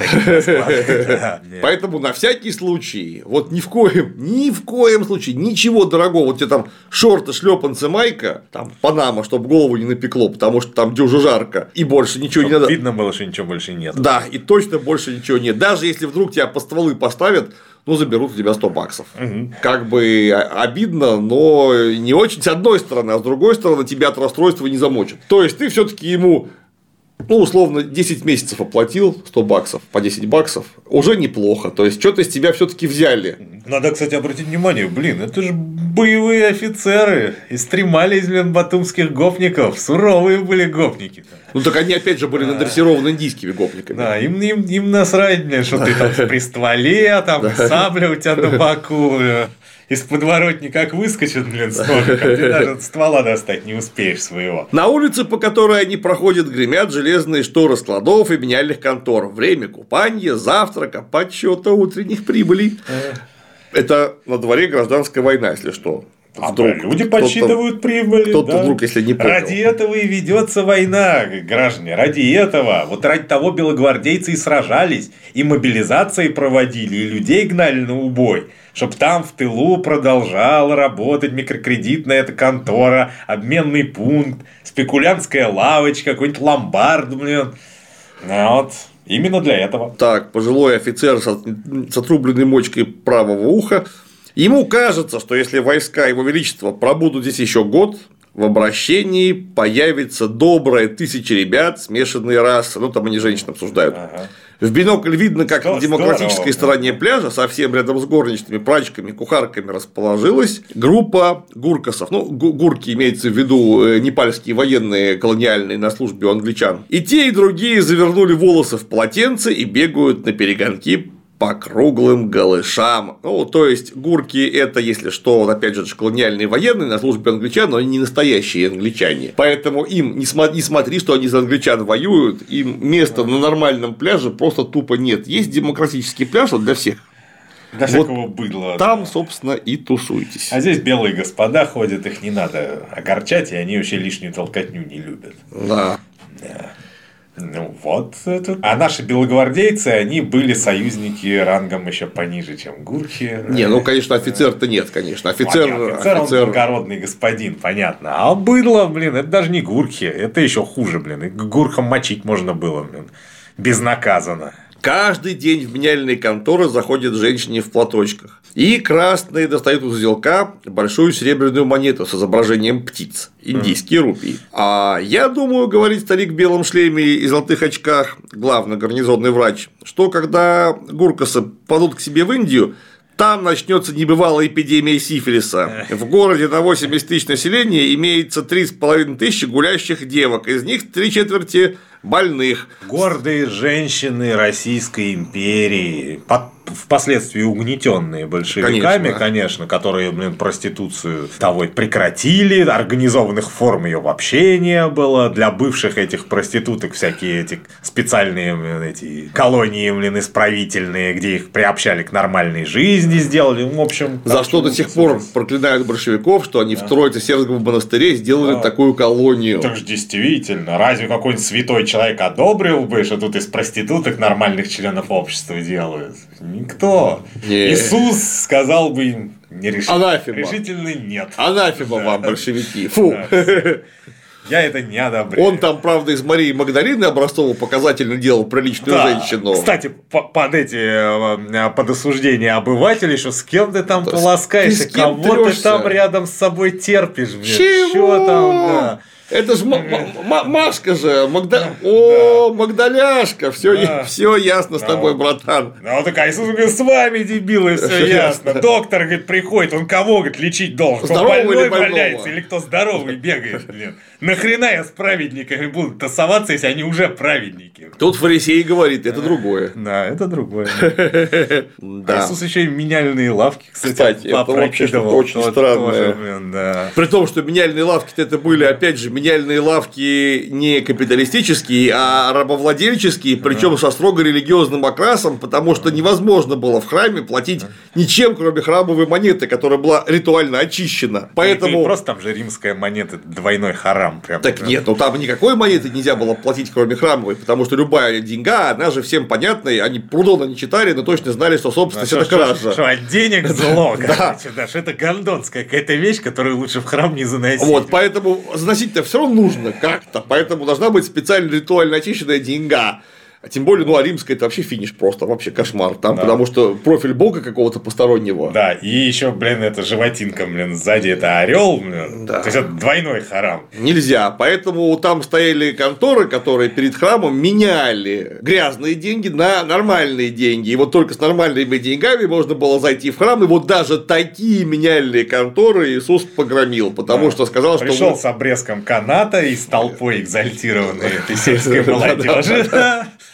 <laughs> Поэтому на всякий случай, вот ни в коем, ни в коем случае, ничего дорогого, вот тебе там шорты, шлепанцы, майка, там Панама, чтобы голову не напекло, потому что там дюже жарко, и больше ничего не надо. Видно было, что ничего больше нет. Да, и точно больше ничего нет. Даже если вдруг тебя по стволы поставят, ну, заберут у тебя 100 баксов. Как бы а- обидно, но не очень с одной стороны, а с другой стороны тебя от расстройства не замочат. То есть, ты все-таки ему ну, условно, 10 месяцев оплатил 100 баксов по 10 баксов, уже неплохо. То есть, что-то из тебя все-таки взяли. Надо, кстати, обратить внимание, блин, это же боевые офицеры. Истремались, блин, батумских гопников. Суровые были гопники. Ну, так они, опять же, были надрессированы индийскими гопниками. Да, им, им, им насрать, блин, что ты там <laughs> при стволе, там сабля у тебя на боку, блин. Из подворотни как выскочит, блин, <laughs> с ножиком, ты даже ствола достать не успеешь своего. На улице, по которой они проходят, гремят железные шторы складов и меняльных контор. Время купания, завтрака, подсчета утренних прибылей. Это на дворе гражданская война, если что. А Вдруг люди кто-то- подсчитывают прибыли. кто-то да. вдруг, если не понял. Ради этого и ведется война, граждане. Ради этого. Вот ради того белогвардейцы и сражались, и мобилизации проводили, и людей гнали на убой. Чтоб там в тылу продолжала работать микрокредитная эта контора, обменный пункт, спекулянтская лавочка, какой-нибудь ломбард, блин. Ну Вот. Именно для этого. Так, пожилой офицер с отрубленной мочкой правого уха. Ему кажется, что если войска Его Величества пробудут здесь еще год, в обращении появится добрая тысяча ребят, смешанные расы. Ну, там они женщин обсуждают. Ага. В бинокль видно, как Здорово, на демократической здорово. стороне пляжа, совсем рядом с горничными, прачками, кухарками расположилась группа гуркасов. Ну, гу- гурки имеется в виду э, непальские военные колониальные на службе у англичан. И те, и другие завернули волосы в полотенце и бегают на перегонки по круглым голышам. Ну, то есть, гурки это, если что, вот опять же, колониальные военные на службе англичан, но они не настоящие англичане. Поэтому им, не, сма- не смотри, что они за англичан воюют, им места на нормальном пляже просто тупо нет. Есть демократический пляж вот для всех. Для всякого быдла. Там, собственно, и тусуйтесь. А здесь белые господа ходят, их не надо огорчать, и они вообще лишнюю толкотню не любят. Да. Ну вот это. А наши белогвардейцы, они были союзники рангом еще пониже, чем гурки. Не, ну, конечно, офицер-то нет, конечно. Офицер, Ладно, офицер, он офицер- благородный господин, понятно. А быдло, блин, это даже не гурки, это еще хуже, блин. И мочить можно было, блин, безнаказанно. Каждый день в меняльные конторы заходят женщины в платочках. И красные достают из узелка большую серебряную монету с изображением птиц. Индийские рупии. А я думаю, говорит старик в белом шлеме и золотых очках, главный гарнизонный врач, что когда гуркасы падут к себе в Индию, там начнется небывалая эпидемия сифилиса. В городе на 80 тысяч населения имеется 3,5 тысячи гулящих девок, из них три четверти больных. Гордые женщины Российской империи, впоследствии угнетенные большевиками, Конечно. конечно, которые, блин, проституцию того прекратили, организованных форм ее вообще не было, для бывших этих проституток всякие эти специальные блин, эти колонии, блин, исправительные, где их приобщали к нормальной жизни, сделали, в общем... За что до сих пор проклинают большевиков, что они в Троице-Сергиевом монастыре сделали Да. такую колонию. Так же действительно, разве какой-нибудь святой человек одобрил бы, что тут из проституток нормальных членов общества делают? Никто. Не. Иисус сказал бы им нерешительно. Анафема. Решительно нет. Анафема вам, большевики. Фу. <laughs> Я это не одобряю. Он там, правда, из Марии Магдалины образцово показательно делал приличную Да. женщину. Кстати, по- под эти э, под осуждение обывателей, что с кем ты там Да с- полоскаешься, ты кого ты трёшься? там рядом с собой терпишь, блин. Чего? Чё там, да. Это же Машка же, Магда... О, Магдаляшка, все, все ясно с тобой, братан. Ну такая, Иисус говорит, с вами, дебилы, <laughs> все ясно. Доктор, говорит, приходит, он кого, говорит, лечить должен? Или больной валяется, или кто здоровый бегает, блин. Нахрена я с праведниками буду тусоваться, если они уже праведники? Тут фарисей говорит, это другое. <laughs> Да, это другое. А <laughs> Да. Иисус еще и меняльные лавки, кстати, это вообще что-то очень странное. При том, что меняльные лавки это были, опять же, меняльные лавки не капиталистические, а рабовладельческие, причем со строго религиозным окрасом, потому что невозможно было в храме платить ничем, кроме храмовой монеты, которая была ритуально очищена. Поэтому. просто там же римская монета, двойной харам. Прям, Так прям. нет, ну там никакой монеты нельзя было платить, кроме храмовой, потому что любая деньга, она же всем понятна, и они Прудона не читали, но точно знали, что Ну, собственность что- это кража. Что, от денег зло, <laughs> короче, да, что это гондонская какая-то вещь, которую лучше в храм не заносить. Вот, поэтому заносить-то все равно нужно как-то, поэтому должна быть специально ритуально очищенная деньга. А тем более, ну, а римская это вообще финиш просто, вообще кошмар. Там, Да. потому что профиль бога какого-то постороннего. Да, и еще, блин, это животинка, блин, сзади это орел, блин. Да. То есть это двойной харам. Нельзя. Поэтому там стояли конторы, которые перед храмом меняли грязные деньги на нормальные деньги. И вот только с нормальными деньгами можно было зайти в храм. И вот даже такие меняльные конторы Иисус погромил, потому Да. что сказал, что Пришел с обрезком каната и с толпой экзальтированной <laughs> этой сельской молодежи.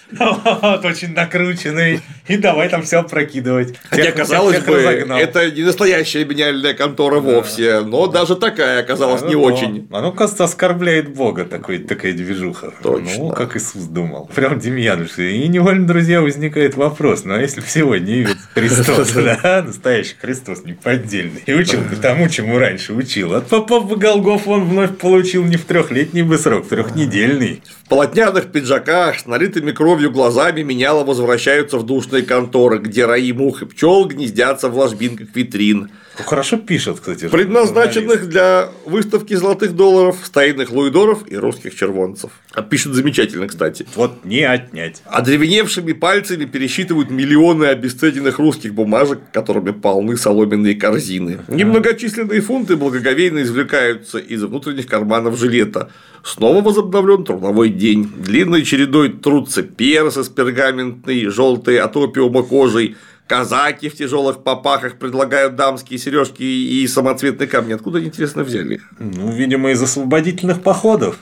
<laughs> Очень накрученный. И давай там все опрокидывать. Хотя, Всех- казалось всех бы, разогнал. это не настоящая меняльная контора вовсе, но даже такая оказалась не Ну, очень. Оно, кажется, оскорбляет Бога, такой, такая движуха. Точно. Ну, как Иисус думал. Прям Демьянуш. И невольно, друзья, возникает вопрос, ну а если бы сегодня явится Христос, <laughs> да, настоящий Христос, не поддельный, и учил бы тому, чему раньше учил. От попов бы Голгоф он вновь получил не в трехлетний бы срок, в трехнедельный. В полотняных пиджаках с налитыми кровью глазами меняло возвращаются в душные конторы, где раи мух и пчел гнездятся в ложбинках витрин, хорошо пишет, кстати. предназначенных для выставки золотых долларов, стайных луидоров и русских червонцев. А пишет замечательно, кстати. Вот не отнять. Одревеневшими пальцами пересчитывают миллионы обесцененных русских бумажек, которыми полны соломенные корзины. Немногочисленные фунты благоговейно извлекаются из внутренних карманов жилета. Снова возобновлен трудовой день. Длинной чередой трутся персы с пергаментной, желтой от опиума кожей, Казаки в тяжелых попахах предлагают дамские сережки и самоцветные камни. Откуда, интересно, взяли? Ну, видимо, из освободительных походов.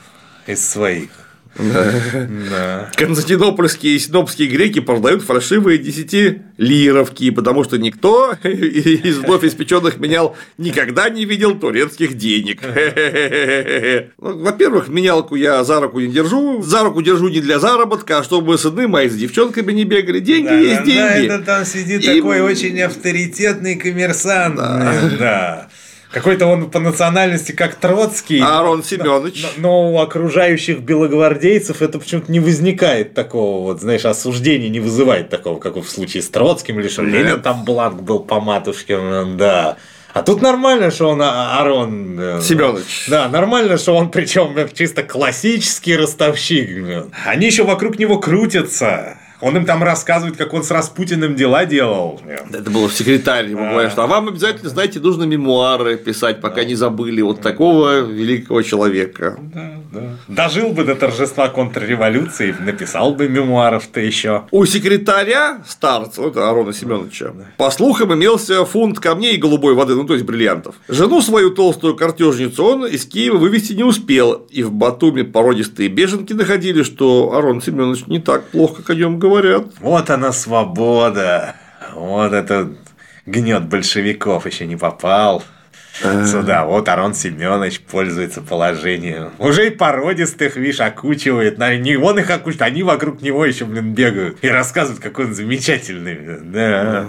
Из своих. Да. Константинопольские и синопские греки продают фальшивые десятилировки, потому что никто из вновь испеченных менял никогда не видел турецких денег. <laughs> Ну, Во-первых, менялку я за руку не держу. За руку держу не для заработка, а чтобы сыны мои с девчонками не бегали. Деньги есть деньги. там сидит И- такой очень авторитетный коммерсант. Да. Какой-то он по национальности как Троцкий. Аарон Семенович. Но, но у окружающих белогвардейцев это почему-то не возникает такого, вот, знаешь, осуждения не вызывает такого, как в случае с Троцким или что Нет. Ленин там бланк был по матушке, да. А тут нормально, что он а- Аарон... э, Семенович. Да, нормально, что он причем чисто классический ростовщик. Они еще вокруг него крутятся. Он им там рассказывает, как он с Распутиным дела делал. Это было в секретарь, ему говорят, что а вам обязательно, знаете, нужно мемуары писать, пока не забыли вот такого великого человека. Да, да. Дожил бы до торжества контрреволюции, написал бы мемуаров-то еще. У секретаря старца, это Арона Семеновича, по слухам, имелся фунт камней и голубой воды, ну то есть бриллиантов. Жену свою толстую картежницу он из Киева вывести не успел, и в Батуми породистые беженки находили, что Арон Семенович не так плохо, как о нем говорят. Вот она свобода. Вот это гнет большевиков еще не попал. Сюда, вот Арон Семенович пользуется положением. Уже и породистых, видишь, окучивает. На- Не он их окучивает, они вокруг него еще, блин, бегают и рассказывают, какой он замечательный. Да.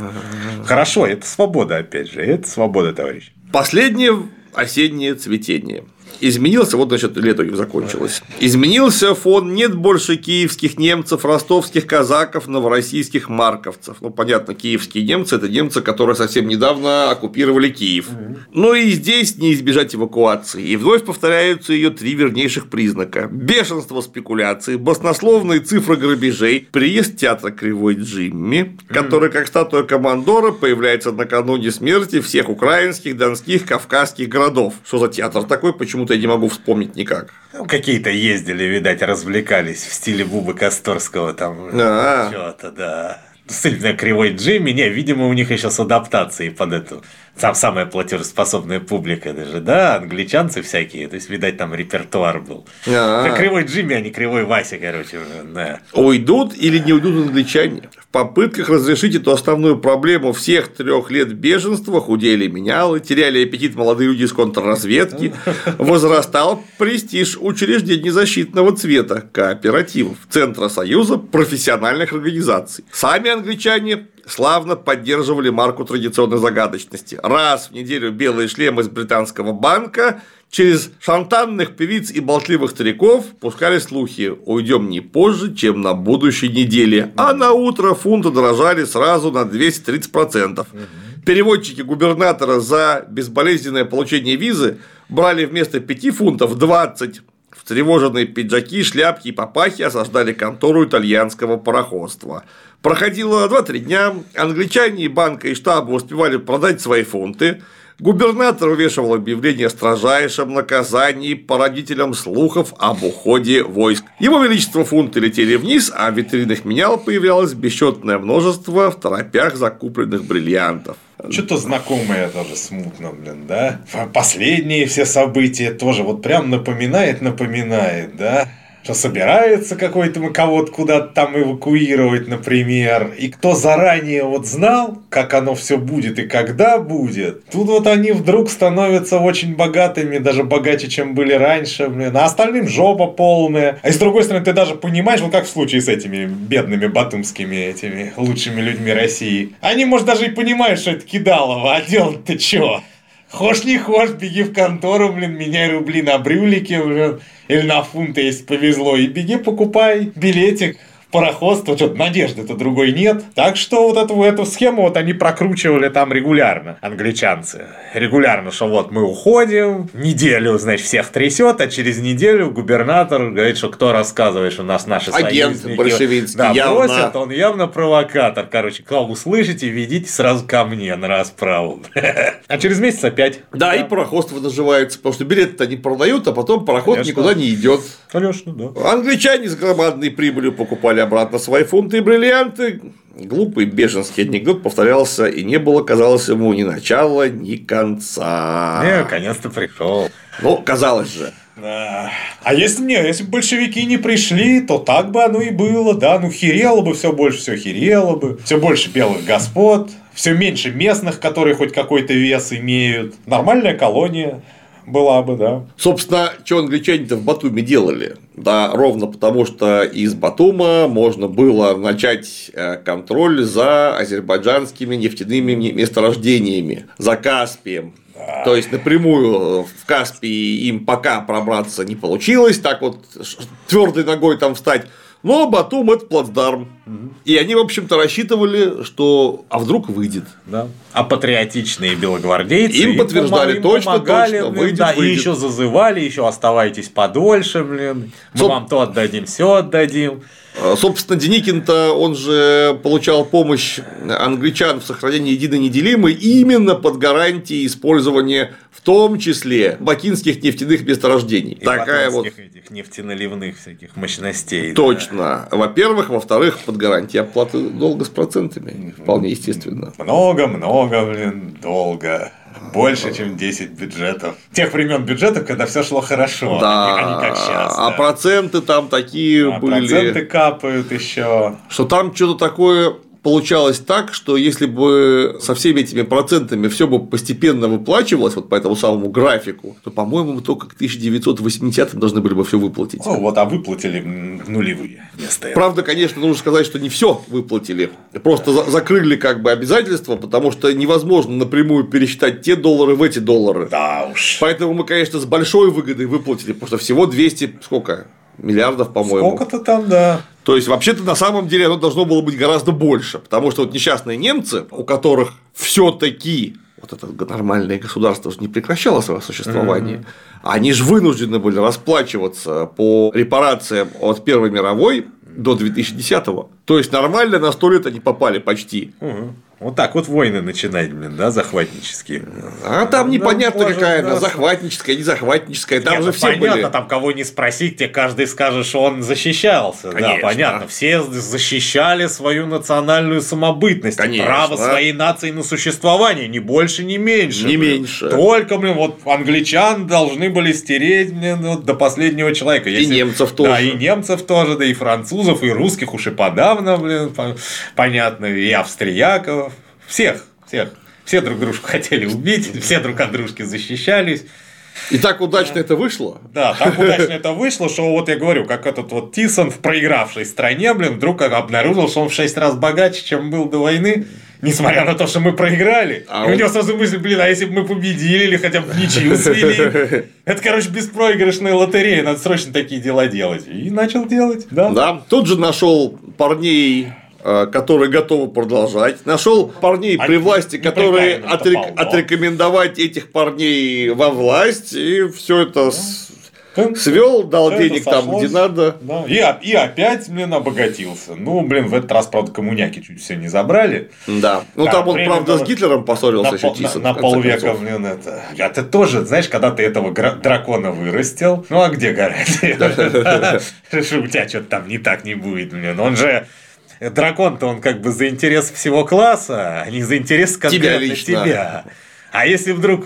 Хорошо, это свобода, опять же. Это свобода, товарищ. Последнее осеннее цветение. Изменился, вот, значит, лето у них закончилось. Изменился фон, нет больше киевских немцев, ростовских казаков, новороссийских марковцев. Ну, понятно, киевские немцы – это немцы, которые совсем недавно оккупировали Киев. Ну и здесь не избежать эвакуации. И вновь повторяются ее три вернейших признака. Бешенство спекуляций, баснословные цифры грабежей, приезд театра Кривой Джимми, который, как статуя командора, появляется накануне смерти всех украинских, донских, кавказских городов. Что за театр такой, почему-то я не могу вспомнить никак. Ну, какие-то ездили, видать, развлекались в стиле Бубы Косторского там. А. Что-то, да. Сильно кривой Джимми, не, видимо, у них еще с адаптацией под эту сам самая платежеспособная публика даже, да, англичанцы всякие, то есть, видать, там репертуар был. А. Это кривой Джимми, а не кривой Вася, короче, да. Уйдут или не уйдут англичане? В попытках разрешить эту основную проблему всех трех лет беженства худели менялы, теряли аппетит молодые люди из контрразведки, возрастал престиж учреждений защитного цвета, кооперативов, Центра Союза профессиональных организаций. Сами англичане славно поддерживали марку традиционной загадочности. Раз в неделю белые шлемы из британского банка через шантанных певиц и болтливых стариков пускали слухи «Уйдем не позже, чем на будущей неделе», а на утро фунты дорожали сразу на 230%. Переводчики губернатора за безболезненное получение визы брали вместо 5 фунтов 20 Встревоженные пиджаки, шляпки и папахи осаждали контору итальянского пароходства. Проходило 2-3 дня, англичане и банка и штаба успевали продать свои фунты, Губернатор увешивал объявление о строжайшем наказании породителям слухов об уходе войск. Его величество фунты летели вниз, а в витринах менял появлялось бесчетное множество в торопях закупленных бриллиантов. Что-то знакомое тоже смутно, блин, да? Последние все события тоже вот прям напоминает, напоминает, да? Что собирается какой-то кого-то куда-то там эвакуировать, например, и кто заранее вот знал, как оно все будет и когда будет, тут вот они вдруг становятся очень богатыми, даже богаче, чем были раньше, блин, а остальным жопа полная. А с другой стороны, ты даже понимаешь, вот как в случае с этими бедными батумскими этими лучшими людьми России. Они, может, даже и понимают, что это кидалово, а делать-то чё? Хошь не хошь, беги в контору, блин, меняй рубли на брюлики, блин, или на фунты, если повезло, и беги покупай билетик пароходство, что-то надежды-то другой нет. Так что вот эту, эту схему вот они прокручивали там регулярно, англичанцы. Регулярно, что вот мы уходим, неделю, значит, всех трясет, а через неделю губернатор говорит, что кто рассказывает, что нас наши Агент союзники большевистский, да, явно. бросят, он явно провокатор. Короче, кого услышите, ведите сразу ко мне на расправу. <laughs> А через месяц опять. Да, и пароходство наживается, потому что билеты-то не продают, а потом пароход никуда не идет. Конечно, да. Англичане с громадной прибылью покупали обратно свои фунты и бриллианты. Глупый беженский анекдот повторялся, и не было, казалось ему, ни начала, ни конца. Не, наконец-то пришел. Ну, казалось же. Да. А если мне, если бы большевики не пришли, то так бы оно и было, да, ну херело бы все больше, все херело бы, все больше белых господ, все меньше местных, которые хоть какой-то вес имеют. Нормальная колония была бы, да. Собственно, что англичане-то в Батуме делали? Да, ровно потому, что из Батума можно было начать э, контроль за азербайджанскими нефтяными месторождениями, за Каспием. То есть напрямую в Каспии им пока пробраться не получилось, так вот твердой ногой там встать. Но Батум это плацдарм. И они, в общем-то, рассчитывали, что а вдруг выйдет. Да. А патриотичные белогвардейцы Им подтверждали, им точно, помогали, точно, блин, выйдет, да, и выйдет. еще зазывали, еще оставайтесь подольше, блин. Мы Соб- вам то отдадим, все отдадим. А, Собственно, Деникин-то, он же получал помощь англичан в сохранении единой неделимой именно под гарантией использования в том числе бакинских нефтяных месторождений. И Такая вот этих нефтеналивных всяких мощностей. да. Точно. Во-первых. Во-вторых, под гарантией оплаты долга с процентами. Вполне естественно. Много-много, блин, долго. Больше, чем 10 бюджетов. Тех времен бюджетов, когда все шло хорошо, Да. а не как сейчас. А проценты там такие А были. проценты капают еще. Что там что-то такое получалось так, что если бы со всеми этими процентами все бы постепенно выплачивалось вот по этому самому графику, то, по-моему, мы только к 1980-м должны были бы все выплатить. Ну вот, а выплатили нулевые вместо. Правда, конечно, нужно сказать, что не все выплатили. Просто за- закрыли как бы обязательства, потому что невозможно напрямую пересчитать те доллары в эти доллары. Да уж. Поэтому мы, конечно, с большой выгодой выплатили, потому что всего 200, сколько? Миллиардов, по-моему. Сколько-то там, да. То есть, вообще-то, на самом деле, оно должно было быть гораздо больше. Потому что вот несчастные немцы, у которых все-таки вот это нормальное государство же не прекращало свое существование, они же вынуждены были расплачиваться по репарациям от Первой мировой до 2010-го. То есть нормально на сто лет они попали почти. Мгм. Вот так вот войны начинать, блин, да, захватнические. А там Ну, непонятно боже, какая да. она, захватническая, не захватническая. Там Нет, же ну, все понятно, были. там кого не спросить, тебе каждый скажет, что он защищался. Конечно. Да, понятно. Все защищали свою национальную самобытность, Конечно. право своей нации на существование, ни больше, ни меньше. Не блин. меньше. Только, блин, вот англичан должны были стереть, блин, вот до последнего человека. И немцев тоже. Да, и немцев тоже, да и французов, и русских уж и подавно, блин, по- понятно, и австрияков. Всех, всех. Все друг дружку <laughs> хотели убить, все друг от дружки защищались. И так удачно это вышло. Да, так удачно это вышло, что вот я говорю, как этот вот Тисон в проигравшей стране, блин, вдруг обнаружил, что он в 6 раз богаче, чем был до войны, несмотря на то, что мы проиграли. А и у он- него сразу мысль, блин, а если бы мы победили или хотя бы ничью свели? <laughs> Это, короче, беспроигрышная лотерея, надо срочно такие дела делать. И начал делать, да. Да. Тут же нашел парней которые готовы продолжать. Нашел парней при Они власти, которые отрек- да. отрекомендовать этих парней во власть, и все это с- Хм. свел, дал это денег там, где надо. Да, и, и опять, блин, обогатился. Ну, блин, в этот раз, правда, коммуняки чуть все не забрали. Да. Ну Да, там он, правда, с Гитлером поссорился на, еще Тисон. на- на полвека, концов. блин, это. Я ты тоже, знаешь, когда ты этого дракона вырастил, ну а где гарантия? <laughs> <laughs> Что <laughs> у тебя что-то там не так не будет, блин. Он же дракон-то он как бы за интерес всего класса, а не за интерес конкретно лично. тебя. А если вдруг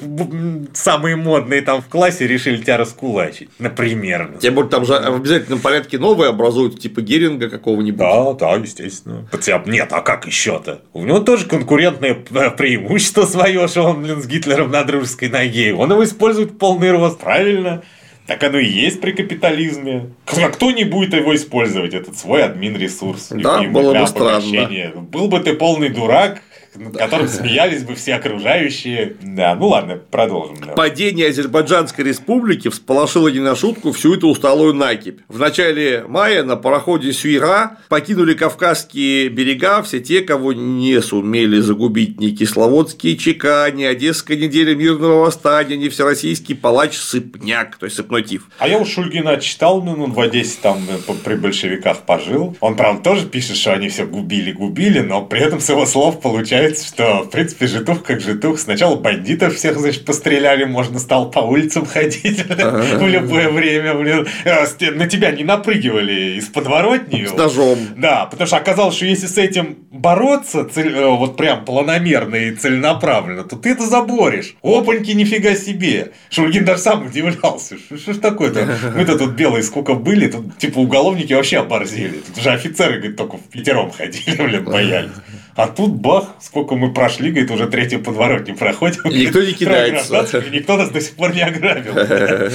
самые модные там в классе решили тебя раскулачить, например. Тем более там же в обязательном порядке новые образуют, типа Геринга какого-нибудь. Да, да, естественно. Хотя, нет, а как еще-то? У него тоже конкурентное э, преимущество <laughs> свое, что он, блин, с Гитлером на дружеской ноге. Он его использует полный рост, правильно? Так оно и есть при капитализме. Кто не будет его использовать, этот свой админ-ресурс? Да, любимый было бы странно. Был бы ты полный дурак, над которым <laughs> смеялись бы все окружающие. Да, ну ладно, продолжим. да. Падение Азербайджанской республики всполошило не на шутку всю эту усталую накипь. В начале мая на пароходе Сюира покинули Кавказские берега все те, кого не сумели загубить ни Кисловодские ЧК, ни Одесская неделя мирного восстания, ни Всероссийский палач Сыпняк, то есть Сыпной тиф. А я у Шульгина читал, ну, он в Одессе там э, при большевиках пожил. Он, правда, тоже пишет, что они все губили-губили, но при этом с его слов получается, что, в принципе, житух как житух. Сначала бандитов всех, значит, постреляли, можно стал по улицам ходить <laughs> в любое время, блин. На тебя не напрыгивали из подворотни. С ножом. Да, потому что оказалось, что если с этим бороться, э, вот прям планомерно и целенаправленно, то ты это заборешь. Опаньки, нифига себе. Шульгин даже сам удивлялся. Что, ж такое-то? <laughs> Мы-то тут белые сколько были, тут типа уголовники вообще оборзели. Тут уже офицеры, говорит, только в пятером ходили, <laughs> блин, боялись. А тут бах, сколько мы прошли, говорит, уже третью подворотню проходим. И никто не кидается. Никто нас до сих пор не ограбил. <laughs>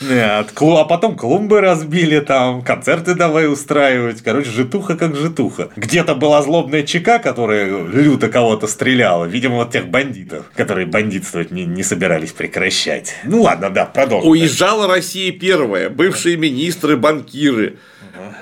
Нет, клу- а потом клумбы разбили там, концерты давай устраивать. Короче, житуха как житуха. Где-то была злобная чека, которая люто кого-то стреляла. Видимо, вот тех бандитов, которые бандитствовать не, не собирались прекращать. Ну ладно, да, продолжим. Уезжала Россия первая, бывшие министры, банкиры.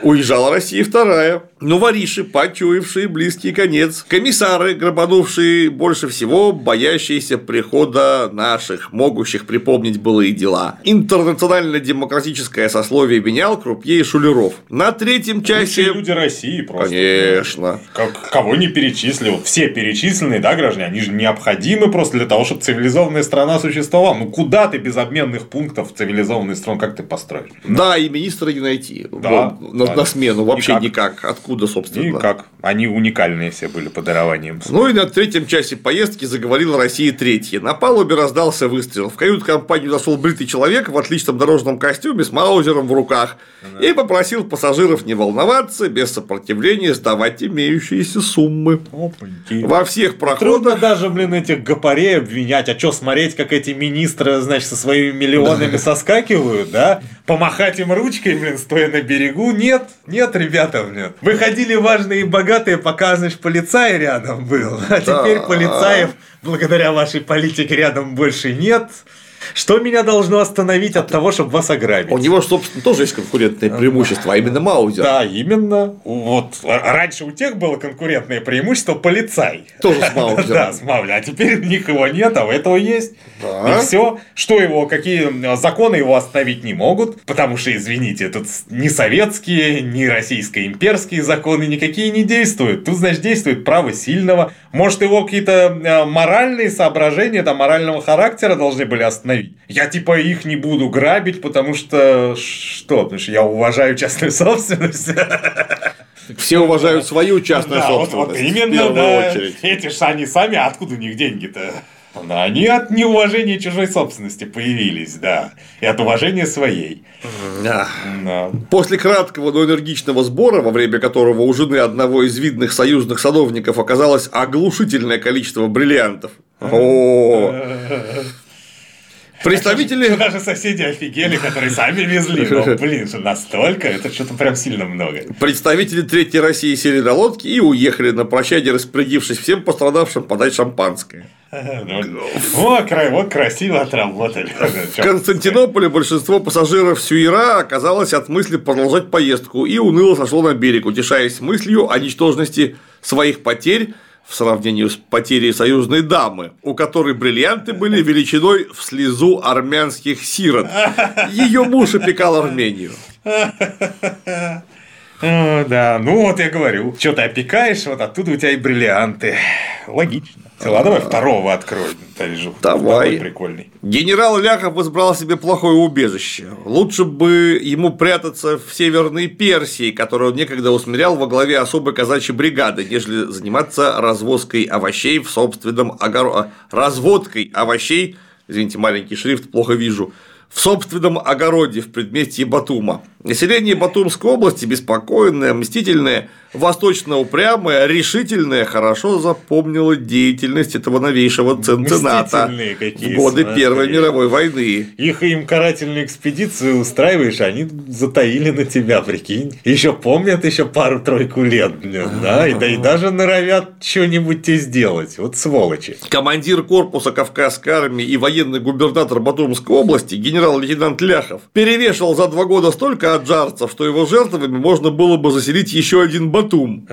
Уезжала Россия вторая. Ну, вориши, почуявшие близкий конец. Комиссары, грабанувшие больше всего, боящиеся прихода наших, могущих припомнить былые дела. Интернационально-демократическое сословие менял крупье шулеров. На третьем Лучшие часе... люди России просто. Конечно. Как, кого не перечислили, вот все перечисленные, да, граждане, они же необходимы просто для того, чтобы цивилизованная страна существовала. Ну куда ты без обменных пунктов в цивилизованную страну, как ты построишь? Да, и министра не найти. Да, Вот, на, да. на смену вообще Никак. никак. Откуда откуда, собственно. И как? Они уникальные все были по дарованиям. Ну и на третьем часе поездки заговорила Россия третья. На палубе раздался выстрел. В кают-компанию зашел бритый человек в отличном дорожном костюме с маузером в руках и попросил пассажиров не волноваться, без сопротивления сдавать имеющиеся суммы. Опаньки. Во всех Трудно проходах даже, блин, этих гопарей обвинять. А что смотреть, как эти министры, значит, со своими миллионами соскакивают, да? Помахать им ручкой, блин, стоя на берегу? Нет, нет, ребята, блин. Выходили важные и богатые, пока, значит, полицай рядом был. А теперь Да. полицаев, благодаря вашей политике, рядом больше нет. Что меня должно остановить от того, чтобы вас ограбить? у него, собственно, тоже есть конкурентное преимущество, а именно Маузер. Да, именно. Вот р- раньше у тех было конкурентное преимущество полицай. Тоже с Маузером. <laughs> Да, с Маузером. А теперь у них его нет, а у этого есть. Да. И все. Что его, какие м, законы его остановить не могут, потому что, извините, тут ни советские, ни российско-имперские законы никакие не действуют. Тут, значит, действует право сильного. Может, его какие-то э, моральные соображения, там, морального характера должны были остановить. Я, типа, их не буду грабить, потому что... Что? Потому что я уважаю частную <laughs> собственность. Все уважают свою частную Да, вот, собственность. вот в именно, первую да. очередь. Эти ж они сами, откуда у них деньги-то? Они от неуважения чужой собственности появились, да. И от уважения своей. Да. Да. После краткого, но энергичного сбора, во время которого у жены одного из видных союзных садовников оказалось оглушительное количество бриллиантов. О, <laughs> Представители Даже соседи офигели, которые сами везли. Но, <laughs> блин, же настолько, это что-то прям сильно много. Представители Третьей России сели на лодки и уехали на прощание, распорядившись всем пострадавшим подать шампанское. Ну, Вот, вот красиво отработали. В Константинополе большинство пассажиров Сюира оказалось от мысли продолжать поездку и уныло сошло на берег, утешаясь мыслью о ничтожности своих потерь в сравнении с потерей союзной дамы, у которой бриллианты были величиной в слезу армянских сирот. Ее муж опекал Армению. О, да, ну вот я говорю, что ты опекаешь, вот оттуда у тебя и бриллианты. Логично. Ладно, давай второго открой. Тарижу. Давай. Прикольный. Генерал Ляхов избрал себе плохое убежище. Лучше бы ему прятаться в Северной Персии, которую он некогда усмирял во главе особой казачьей бригады, нежели заниматься развозкой овощей в собственном огороде. Разводкой овощей, извините, маленький шрифт, плохо вижу, в собственном огороде в предместье Батума. Население Батумской области беспокойное, мстительное, восточно упрямое, решительное, хорошо запомнило деятельность этого новейшего ценцената какие, в годы смотри. Первой мировой войны. Их им карательную экспедицию устраиваешь, они затаили на тебя, прикинь. Еще помнят еще пару-тройку лет, да, и, да, и даже норовят что-нибудь тебе сделать. Вот сволочи. Командир корпуса Кавказской армии и военный губернатор Батумской области генерал-лейтенант Ляхов перевешивал за два года столько аджарцев, что его жертвами можно было бы заселить еще один Батум.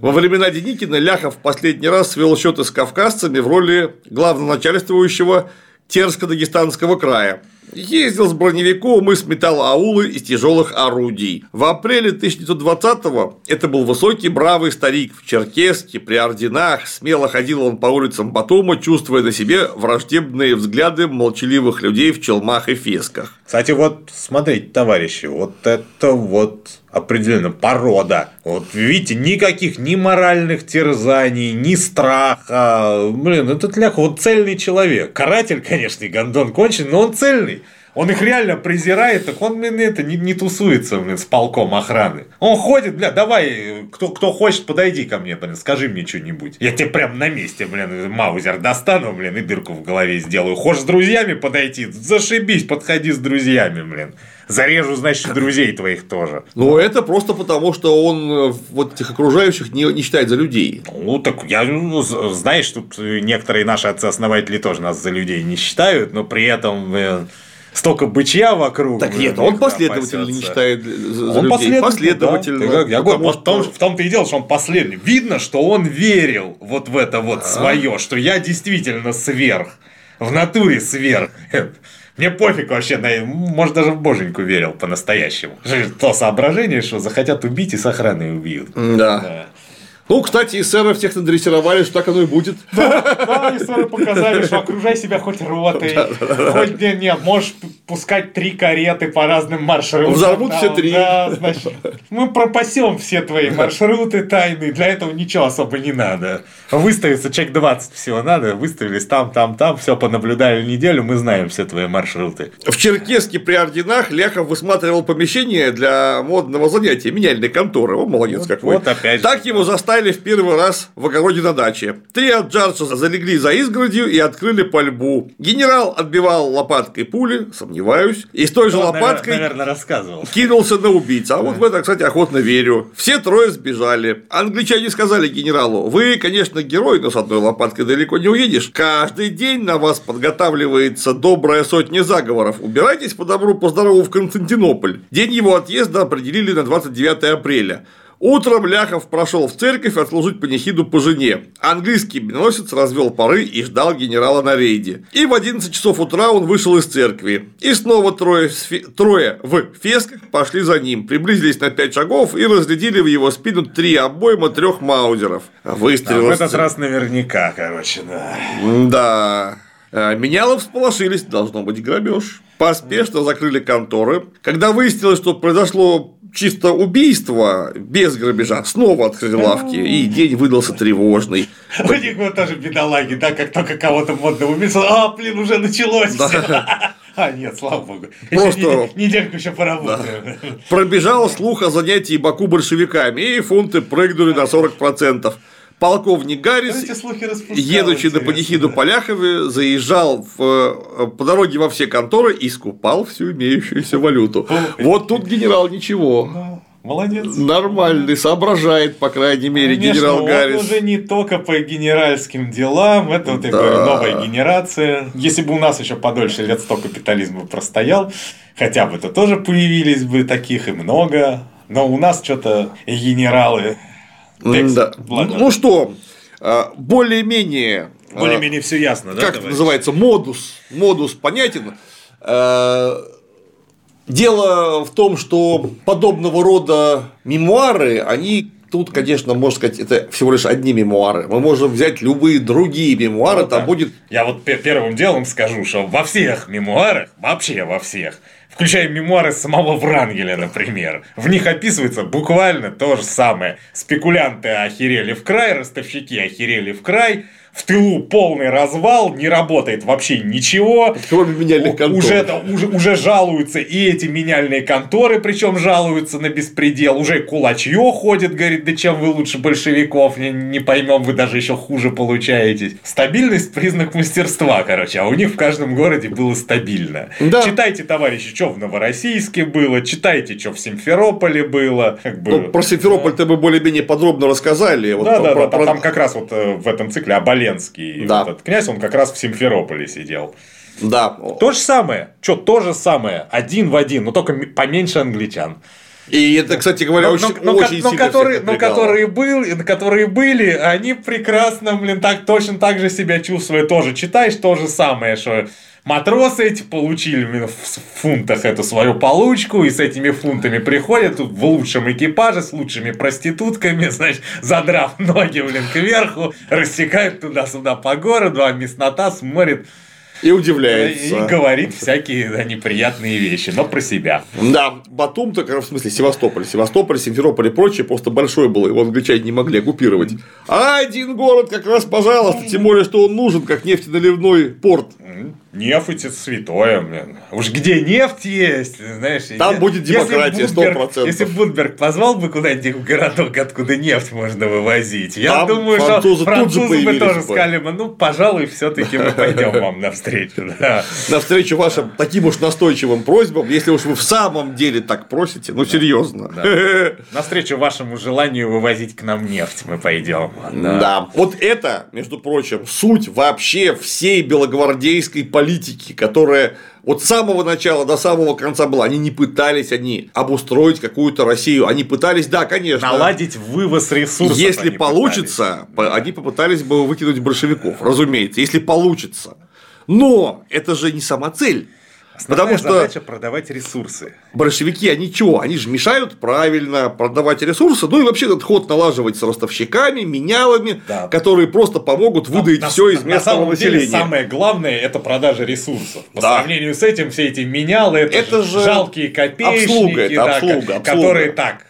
Во времена Деникина Ляхов в последний раз свел счеты с кавказцами в роли главноначальствующего Терско-Дагестанского края. Ездил с броневиком и с металлоаулы из тяжелых орудий. В апреле 1920-го это был высокий бравый старик в черкеске, при орденах. Смело ходил он по улицам Батума, чувствуя на себе враждебные взгляды молчаливых людей в челмах и фесках. Кстати, вот смотрите, товарищи, вот это вот определенно порода. Вот видите, никаких ни моральных терзаний, ни страха. Блин, этот лях вот цельный человек. Каратель, конечно, и гондон кончен, но он цельный. Он их реально презирает, так он, блин, это не, не тусуется, блин, с полком охраны. Он ходит, бля, давай, кто, кто хочет, подойди ко мне, блин, скажи мне что-нибудь. Я тебе прям на месте, блин, маузер достану, блин, и дырку в голове сделаю. Хочешь с друзьями подойти? Зашибись, подходи с друзьями, блин. Зарежу, значит, друзей твоих тоже. Но это просто потому, что он э, вот этих окружающих не, не считает за людей. Ну, так я, ну, знаешь, тут некоторые наши отцы-основатели тоже нас за людей не считают, но при этом блин, столько бычья вокруг. Так нет, он да, последовательно не считает за за Он людей. последовательно, Последовательно. да. Я говорю, вот что- в том-то и дело, что он последний. Видно, что он верил вот в это вот свое, что я действительно сверх. В натуре сверх. <laughs> Мне пофиг вообще, на, может, даже в боженьку верил по-настоящему. То соображение, что захотят убить и с охраной убьют. Да. Ну, кстати, эсеров всех надрессировали, что так оно и будет. Да, эсеры показали, что окружай себя хоть ротой, хоть не, не, можешь пускать три кареты по разным маршрутам. Взорвут все три. Да, значит, мы пропасем все твои маршруты тайные, для этого ничего особо не надо. Выставиться чек 20 всего надо, выставились там, там, там, все понаблюдали неделю, мы знаем все твои маршруты. В Черкеске при орденах Ляхов высматривал помещение для модного занятия, меняльной конторы. О, молодец Вот- какой. вот опять же. Так его заставили в первый раз в огороде на даче. Три отджарца залегли за изгородью и открыли пальбу. Генерал отбивал лопаткой пули, сомневаюсь, и с той же лопаткой Наверное, рассказывал. кинулся на убийцу. А вот в это, кстати, охотно верю. Все трое сбежали. Англичане сказали генералу, вы, конечно, герой, но с одной лопаткой далеко не уедешь. Каждый день на вас подготавливается добрая сотня заговоров. Убирайтесь по добру, по здорову в Константинополь. День его отъезда определили на 29 апреля. Утром Ляхов прошел в церковь отслужить панихиду по жене. Английский миноносец развел пары и ждал генерала на рейде. И в 11 часов утра он вышел из церкви. И снова трое, в сфе- трое в фесках пошли за ним, приблизились на 5 шагов и разглядели в его спину три обойма трех маузеров. А Выстрел. в этот раз наверняка, короче, да. Да. А, Менялов всполошились, должно быть грабеж. Поспешно закрыли конторы. Когда выяснилось, что произошло чисто убийство без грабежа, снова открыли лавки, и день выдался тревожный. У них вот тоже бедолаги, да, как только кого-то модно убийца, а, блин, уже началось. А, нет, слава богу. Просто- недель- недельку еще поработаем. Пробежал слух о занятии Баку большевиками, и фунты прыгнули на 40%. Полковник Гаррис, едучи на интересно, панихиду да. по Ляхове, заезжал в, э, по дороге во все конторы и скупал всю имеющуюся валюту. Вот тут генерал ничего. Ну, Молодец. Нормальный, соображает, по крайней мере, Конечно, генерал он Гаррис. уже не только по генеральским делам, это вот я Да. говорю, новая генерация. Если бы у нас еще подольше лет сто капитализм бы простоял, хотя бы то тоже появились бы таких и много. Но у нас что-то генералы. Текст. Да. Ладно. Ну что, э, более-менее. э, Более-менее все ясно, да? как это называется, модус, модус понятен. Э, Дело в том, что подобного рода мемуары, они тут, конечно, можно сказать, это всего лишь одни мемуары. Мы можем взять любые другие мемуары, Ну там да. будет Я вот пе- первым делом скажу, что во всех мемуарах, вообще во всех, включая мемуары самого Врангеля, например, в них описывается буквально то же самое. Спекулянты охерели в край, ростовщики охерели в край, в тылу полный развал, не работает вообще ничего. кроме меняльных контор. Уже, да, уже, уже жалуются и эти меняльные конторы, причем жалуются на беспредел. Уже кулачье ходит, говорит, да чем вы лучше большевиков, не, не поймем, вы даже еще хуже получаетесь. Стабильность признак мастерства, короче, а у них в каждом городе было стабильно. Да. Читайте, товарищи, что в Новороссийске было, читайте, что в Симферополе было. Как бы, Ну, про Симферополь-то мы более-менее подробно рассказали. Вот да, про- да, про- да, там, про- там как раз вот э, в этом цикле Оболенский, Да. вот этот князь, он как раз в Симферополе сидел. Да. То же самое. Что, то же самое. Один в один, но только поменьше англичан. И это, кстати говоря, Но, очень, но- очень но сильно которые, всех но которые, были, которые были, они прекрасно, блин, так точно так же себя чувствуют. Тоже читаешь то же самое, что матросы эти получили блин, в фунтах эту свою получку, и с этими фунтами приходят тут в лучшем экипаже, с лучшими проститутками, <laughs> значит, задрав ноги, блин, кверху, рассекают туда-сюда по городу, а мяснота смотрит И и удивляется. говорит всякие да, неприятные вещи, но про себя. Да, Батум, так в смысле Севастополь. Севастополь, Симферополь и прочее просто большой был, его англичане не могли оккупировать. А один город как раз, пожалуйста, тем более, что он нужен, как нефтеналивной порт. Нефть это святое, блин. Уж где нефть есть, знаешь. Там е- будет если демократия, Будберг- 100%. Если Будберг позвал бы куда-нибудь в городок, откуда нефть можно вывозить, я Там думаю, французы что тут же французы бы тоже бы. сказали бы, ну, пожалуй, все-таки мы <laughs> пойдем вам навстречу. да. Навстречу вашим таким уж настойчивым просьбам, если уж вы в самом деле так просите, ну серьезно. <laughs> Навстречу вашему желанию вывозить к нам нефть мы пойдем. Да. Вот это, между прочим, суть вообще всей белогвардейской политики, которая вот с самого начала до самого конца была. Они не пытались они обустроить какую-то Россию. Они пытались, да, конечно. Наладить вывоз ресурсов. Если они получится, пытались. они попытались бы выкинуть большевиков, разумеется, если получится. Но это же не сама цель. Основная Потому что задача продавать ресурсы. большевики, они чего? Они же мешают правильно продавать ресурсы, ну и вообще этот ход налаживать с ростовщиками, менялами, Да. которые просто помогут выдать На- все из на местного самом деле, населения. самое главное это продажа ресурсов. По Да. сравнению с этим, все эти менялы, это, Это же жалкие копеечники, обслуга, это да, обслуга, обслуга. которые так.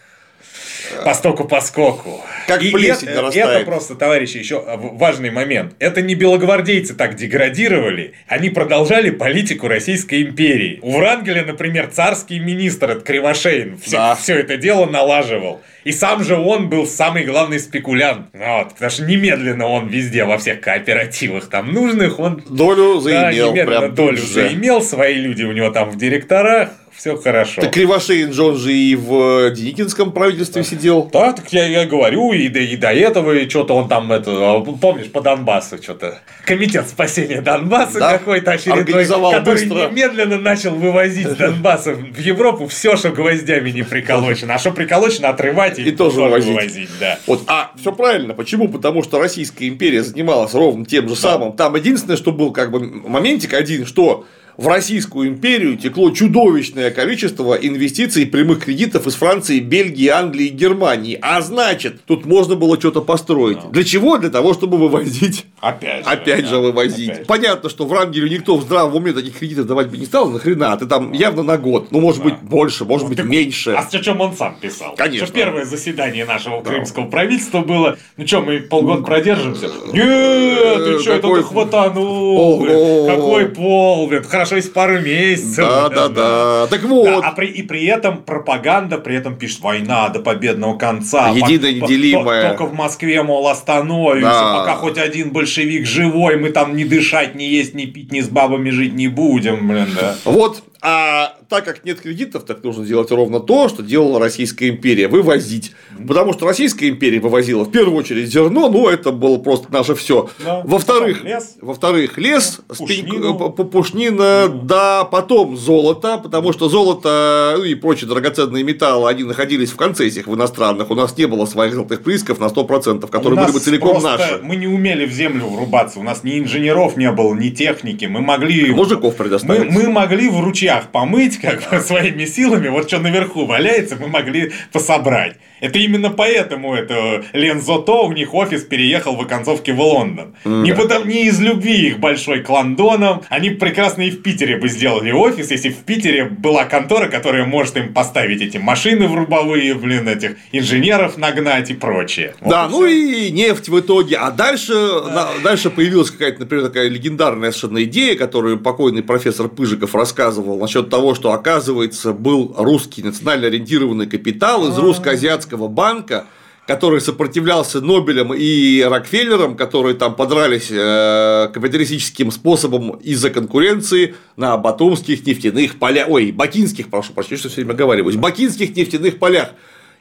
По стоку по скоку. Как И плесень это, нарастает. это просто, товарищи, еще важный момент. Это не белогвардейцы так деградировали, они продолжали политику Российской империи. У Врангеля, например, царский министр, это Кривошеин, все, Да. все это дело налаживал. И сам же он был самый главный спекулянт. Вот, потому что немедленно он везде, во всех кооперативах там нужных, он Долю да, заимел немедленно прям долю же. заимел, свои люди у него там в директорах, все хорошо. Так Кривошеин же он же и в э, Деникинском правительстве сидел. Да, так я, я говорю, и до, и до этого, и что-то он там, это, а, помнишь, по Донбассу что-то. Комитет спасения Донбасса Да. какой-то очередной, который быстро. немедленно начал вывозить с <laughs> Донбасса в Европу все, что гвоздями не приколочено. А что приколочено, отрывать и, И тоже вывозить. вывозить. Да. Вот, а все правильно. Почему? Потому что Российская империя занималась ровно тем же самым. Там единственное, что был как бы моментик один, что в Российскую империю текло чудовищное количество инвестиций и прямых кредитов из Франции, Бельгии, Англии и Германии. А значит, тут можно было что-то построить. Для чего? Для того, чтобы вывозить. Опять же. Опять да, же вывозить. опять. Понятно, что в Рангелю никто в здравом уме таких кредитов давать бы не стал. Нахрена? Ты там явно на год. Ну, может быть, больше, может быть, Так, меньше. А с чем он сам писал? Конечно. Что первое заседание нашего крымского правительства было. Ну что, мы полгода продержимся? Нет, ты что, это ты хватанул? Какой пол? Хорошо, если пару месяцев. Да, да, да. Так вот. А при, и при этом пропаганда, при этом пишет война до победного конца. Единая, неделимая. Только в Москве, мол, остановимся, Да. пока хоть один большевик живой, мы там не дышать, не есть, не пить, ни с бабами жить не будем, блин, да. Вот, а так как нет кредитов, так нужно делать ровно то, что делала Российская империя – вывозить. Потому что Российская империя вывозила в первую очередь зерно, ну это было просто наше все. Да. Во-вторых, лес. во-вторых, лес, спинь- Пушнину. п- п- пушнина, да, потом золото, потому что золото ну, и прочие драгоценные металлы, они находились в концессиях в иностранных. У нас не было своих золотых приисков на 100%, которые были бы целиком наши. Мы не умели в землю врубаться, у нас ни инженеров не было, ни техники, мы могли... Мужиков Мы, предоставить. мы могли в ручьях помыть как бы, своими силами, вот что наверху валяется, мы могли пособрать. Это именно поэтому это Лензото, у них офис переехал в оконцовке в Лондон. Не, потому, не из любви их большой к Лондонам. Они прекрасно и в Питере бы сделали офис, если в Питере была контора, которая может им поставить эти машины врубовые, блин, этих инженеров нагнать и прочее. Вот Да, и ну и нефть в итоге. А дальше, на- дальше появилась какая-то, например, такая легендарная совершенно идея, которую покойный профессор Пыжиков рассказывал насчет того, что, оказывается, был русский национально ориентированный капитал А. из русско-азиатского банка, который сопротивлялся Нобелям и Рокфеллерам, которые там подрались э, капиталистическим способом из-за конкуренции на батумских нефтяных полях, ой, бакинских, прошу прощения, что все время оговариваюсь, бакинских нефтяных полях.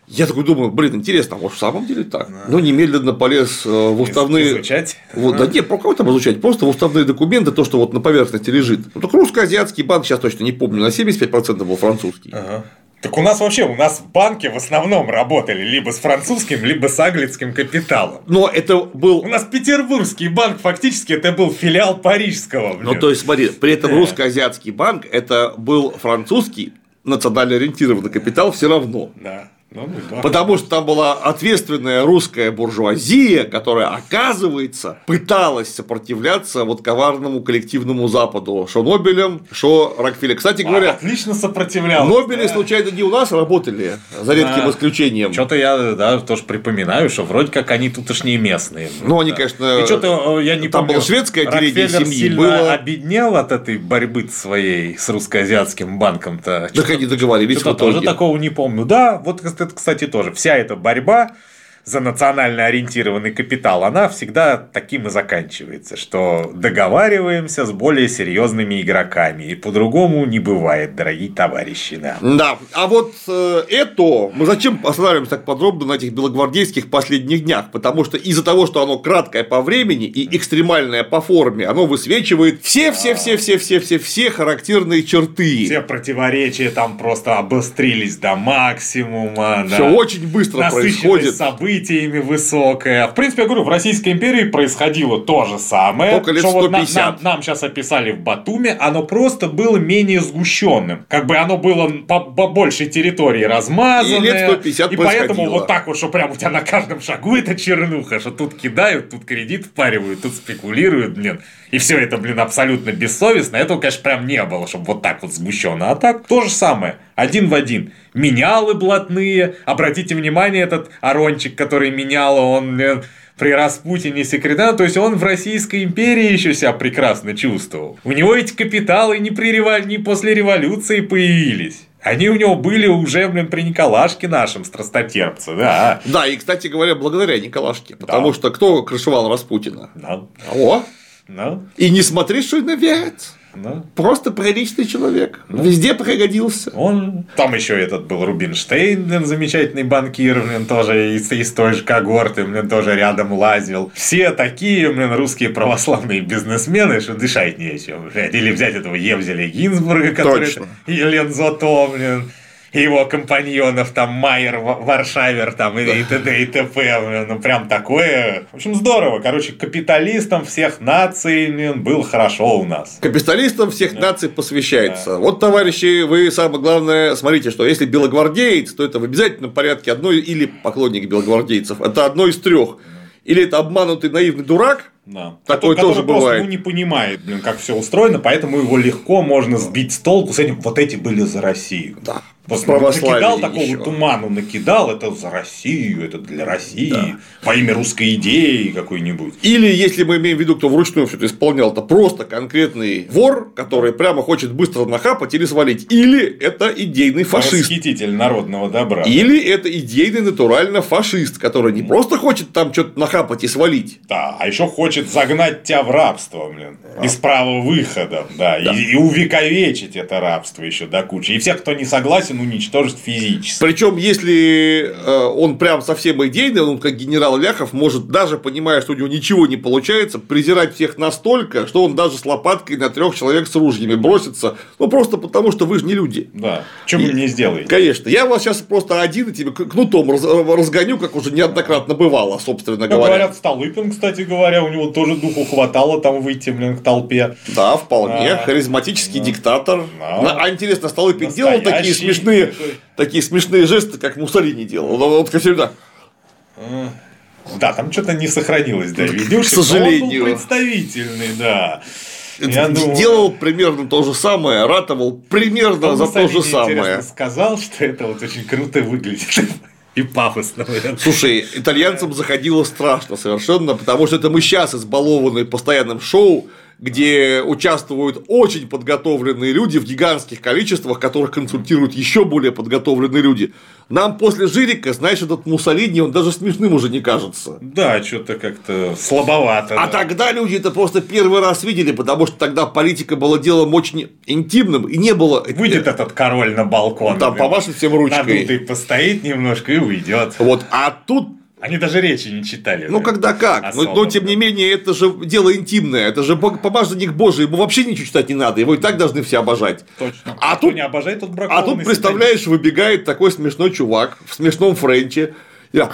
Я такой думаю, блин, интересно, а может в самом деле так? Ну, немедленно полез э, в уставные... Изучать. Вот, да нет, про кого там изучать? Просто в уставные документы, то, что вот на поверхности лежит. Ну, только русско-азиатский банк, сейчас точно не помню, на 75% был французский. Ага. Так у нас вообще, у нас банки в основном работали либо с французским, либо с английским капиталом. Но это был У нас Петербургский банк фактически это был филиал парижского. блин. Ну, то есть, смотри, при этом Да. русско-азиатский банк это был французский национально ориентированный капитал все равно. Да. Ну, ну. Потому что там была ответственная русская буржуазия, которая, оказывается, пыталась сопротивляться вот коварному коллективному Западу. Шо Нобелем, шо Рокфеллер. Кстати говоря, отлично сопротивлялся. Нобели, да. случайно, не у нас работали, за редким Да. исключением. Что-то я, да, тоже припоминаю, что вроде как они тутошние местные. Ну, они, конечно, И что-то, я не там помню, шведское отделение Рокфеллер семьи, сильно было- обеднел от этой борьбы своей с русско-азиатским банком-то. Так они договорились Что-то тоже такого не помню. Да, вот это, кстати, тоже. Вся эта борьба за национально ориентированный капитал, она всегда таким и заканчивается, что договариваемся с более серьезными игроками. И по-другому не бывает, дорогие товарищи. Да. Да, а вот э, это мы зачем останавливаемся так подробно на этих белогвардейских последних днях? Потому что из-за того, что оно краткое по времени и экстремальное по форме, оно высвечивает все, все, все, все, все, все, все характерные черты. Все противоречия там просто обострились до максимума. Все очень быстро Насыщенность происходит. Событиями, событиями высокая. В принципе, я говорю, в Российской империи происходило то же самое. Только лет что вот на- 150. нам, нам сейчас описали в Батуме, оно просто было менее сгущенным. Как бы оно было по, по большей территории размазанное. И лет 150 И поэтому вот так вот, что прям у тебя на каждом шагу это чернуха, что тут кидают, тут кредит впаривают, тут спекулируют, блин. И все это, блин, абсолютно бессовестно. Этого, конечно, прям не было, чтобы вот так вот сгущенно. А так то же самое. Один в один. Менялы блатные. Обратите внимание, этот Арончик, который менял, он блин, при Распутине секретарь, то есть он в Российской империи еще себя прекрасно чувствовал. У него эти капиталы не, при револю... не после революции появились. Они у него были уже, блин, при Николашке нашем страстотерпце, да. Да, и, кстати говоря, благодаря Николашке. Потому что кто крышевал Распутина? Ну, О! ну, И не смотри, что иноверец. Ну. Просто приличный человек. Везде пригодился. Он... Там еще этот был Рубинштейн, блин, замечательный банкир, блин, тоже из, из той же когорты, блин, тоже рядом лазил. Все такие, блин, русские православные бизнесмены, что дышать нечем, блядь. Или взять этого Евзеля Гинзбурга, который... Точно. Елен Зото, блин. Его компаньонов, там, Майер, Ва- Варшавер, там, и, и т.д. и т.п. Ну, прям такое. В общем, здорово. Короче, капиталистам всех наций, блин, было хорошо у нас. Капиталистам всех наций посвящается. Вот, товарищи, вы самое главное, смотрите, что если белогвардеец, то это в обязательном порядке одной или поклонник белогвардейцев. Это одно из трех. Или это обманутый наивный дурак, Да. Такое Который тоже просто, бывает. ну, не понимает, блин, как все устроено, поэтому его легко можно сбить с толку с этим. Вот эти были за Россию. да, Православие накидал такого еще. туману, накидал, это за Россию, это для России, во имя русской идеи какой-нибудь. Или, если мы имеем в виду, кто вручную все это исполнял, это просто конкретный вор, который прямо хочет быстро нахапать или свалить. Или это идейный фашист. Расхититель народного добра. Или это идейный натурально фашист, который не просто хочет там что-то нахапать и свалить. Да, а еще хочет загнать тебя в рабство, блин. Без права выхода, да. И, и увековечить это рабство еще до кучи. И всех, кто не согласен, уничтожить физически. Причем, если э, он прям совсем идейный, он как генерал Ляхов может, даже понимая, что у него ничего не получается, презирать всех настолько, что он даже с лопаткой на трех человек с ружьями бросится. Ну, просто потому, что вы же не люди. Да. Что вы мне сделаете? Конечно, я вас сейчас просто один и тебе кнутом раз- разгоню, как уже неоднократно бывало, собственно Ну, говоря. говорят, Столыпин, кстати говоря, у него тоже духу хватало там выйти, блин, к толпе. Да, вполне. Да. Харизматический диктатор. Да. На- А интересно, Столыпин делал такие Настоящий смешные, такие смешные жесты, как Муссолини делал. Ну, Вот как всегда. Да, там что-то не сохранилось, да, видюшек. К сожалению. Он был представительный, да. Я думаю- Делал примерно то же самое, ратовал примерно Он за то же самое. сказал, что это вот очень круто выглядит. <laughs> И пафосно. Слушай, итальянцам заходило страшно совершенно, потому что это мы сейчас избалованы постоянным шоу, где участвуют очень подготовленные люди в гигантских количествах, которых консультируют еще более подготовленные люди. Нам после Жирика, знаешь, этот Муссолини, он даже смешным уже не кажется. Да, что-то как-то слабовато. А да. тогда люди это просто первый раз видели, потому что тогда политика была делом очень интимным, и не было... Выйдет этот король на балкон. Там помашет всем ручкой. Надутый постоит немножко и уйдет. Вот, а тут Они даже речи не читали. Ну, блин. когда как. Но, Особо, но, тем да. не менее, это же дело интимное. Это же помазанник Божий. Ему вообще ничего читать не надо. Его и так должны все обожать. Точно. А Кто тут- не обожает, тот А тут, представляешь, выбегает такой смешной чувак в смешном френче. Я-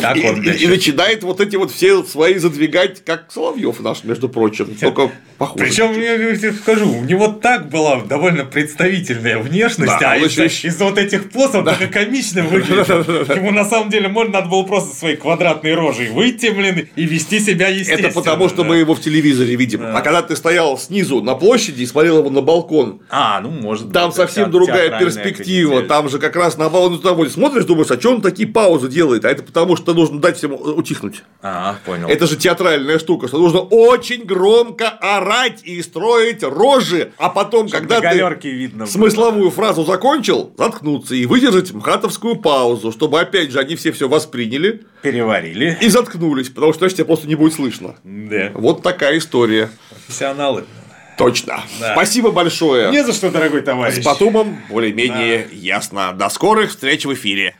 Так И, и- и начинает вот эти вот все свои задвигать, как Соловьев наш, между прочим. Только похоже. Причем я тебе скажу, у него так была довольно представительная внешность, Да, а из-за, еще- из-за вот этих позов он так комично выглядит. Ему на самом деле можно надо было просто своей квадратной рожей выйти, блин, и вести себя естественно. Это потому, что да. мы его в телевизоре видим. А когда ты стоял снизу на площади и смотрел его на балкон, А, ну может Там быть, совсем другая перспектива. Там же как раз на балкон. Смотришь, думаешь, а что он такие паузы делает? А это потому, что нужно дать всем утихнуть. А, понял. Это же театральная штука, что нужно очень громко орать и строить рожи, а потом, когда ты видно. было. смысловую фразу закончил, заткнуться и выдержать мхатовскую паузу, чтобы опять же они все все восприняли Переварили. и заткнулись, потому что иначе тебя просто не будет слышно. Да. Вот такая история. Профессионалы. Точно. Да. Спасибо большое. Не за что, дорогой товарищ. С Батумом более-менее ясно. До скорых встреч в эфире.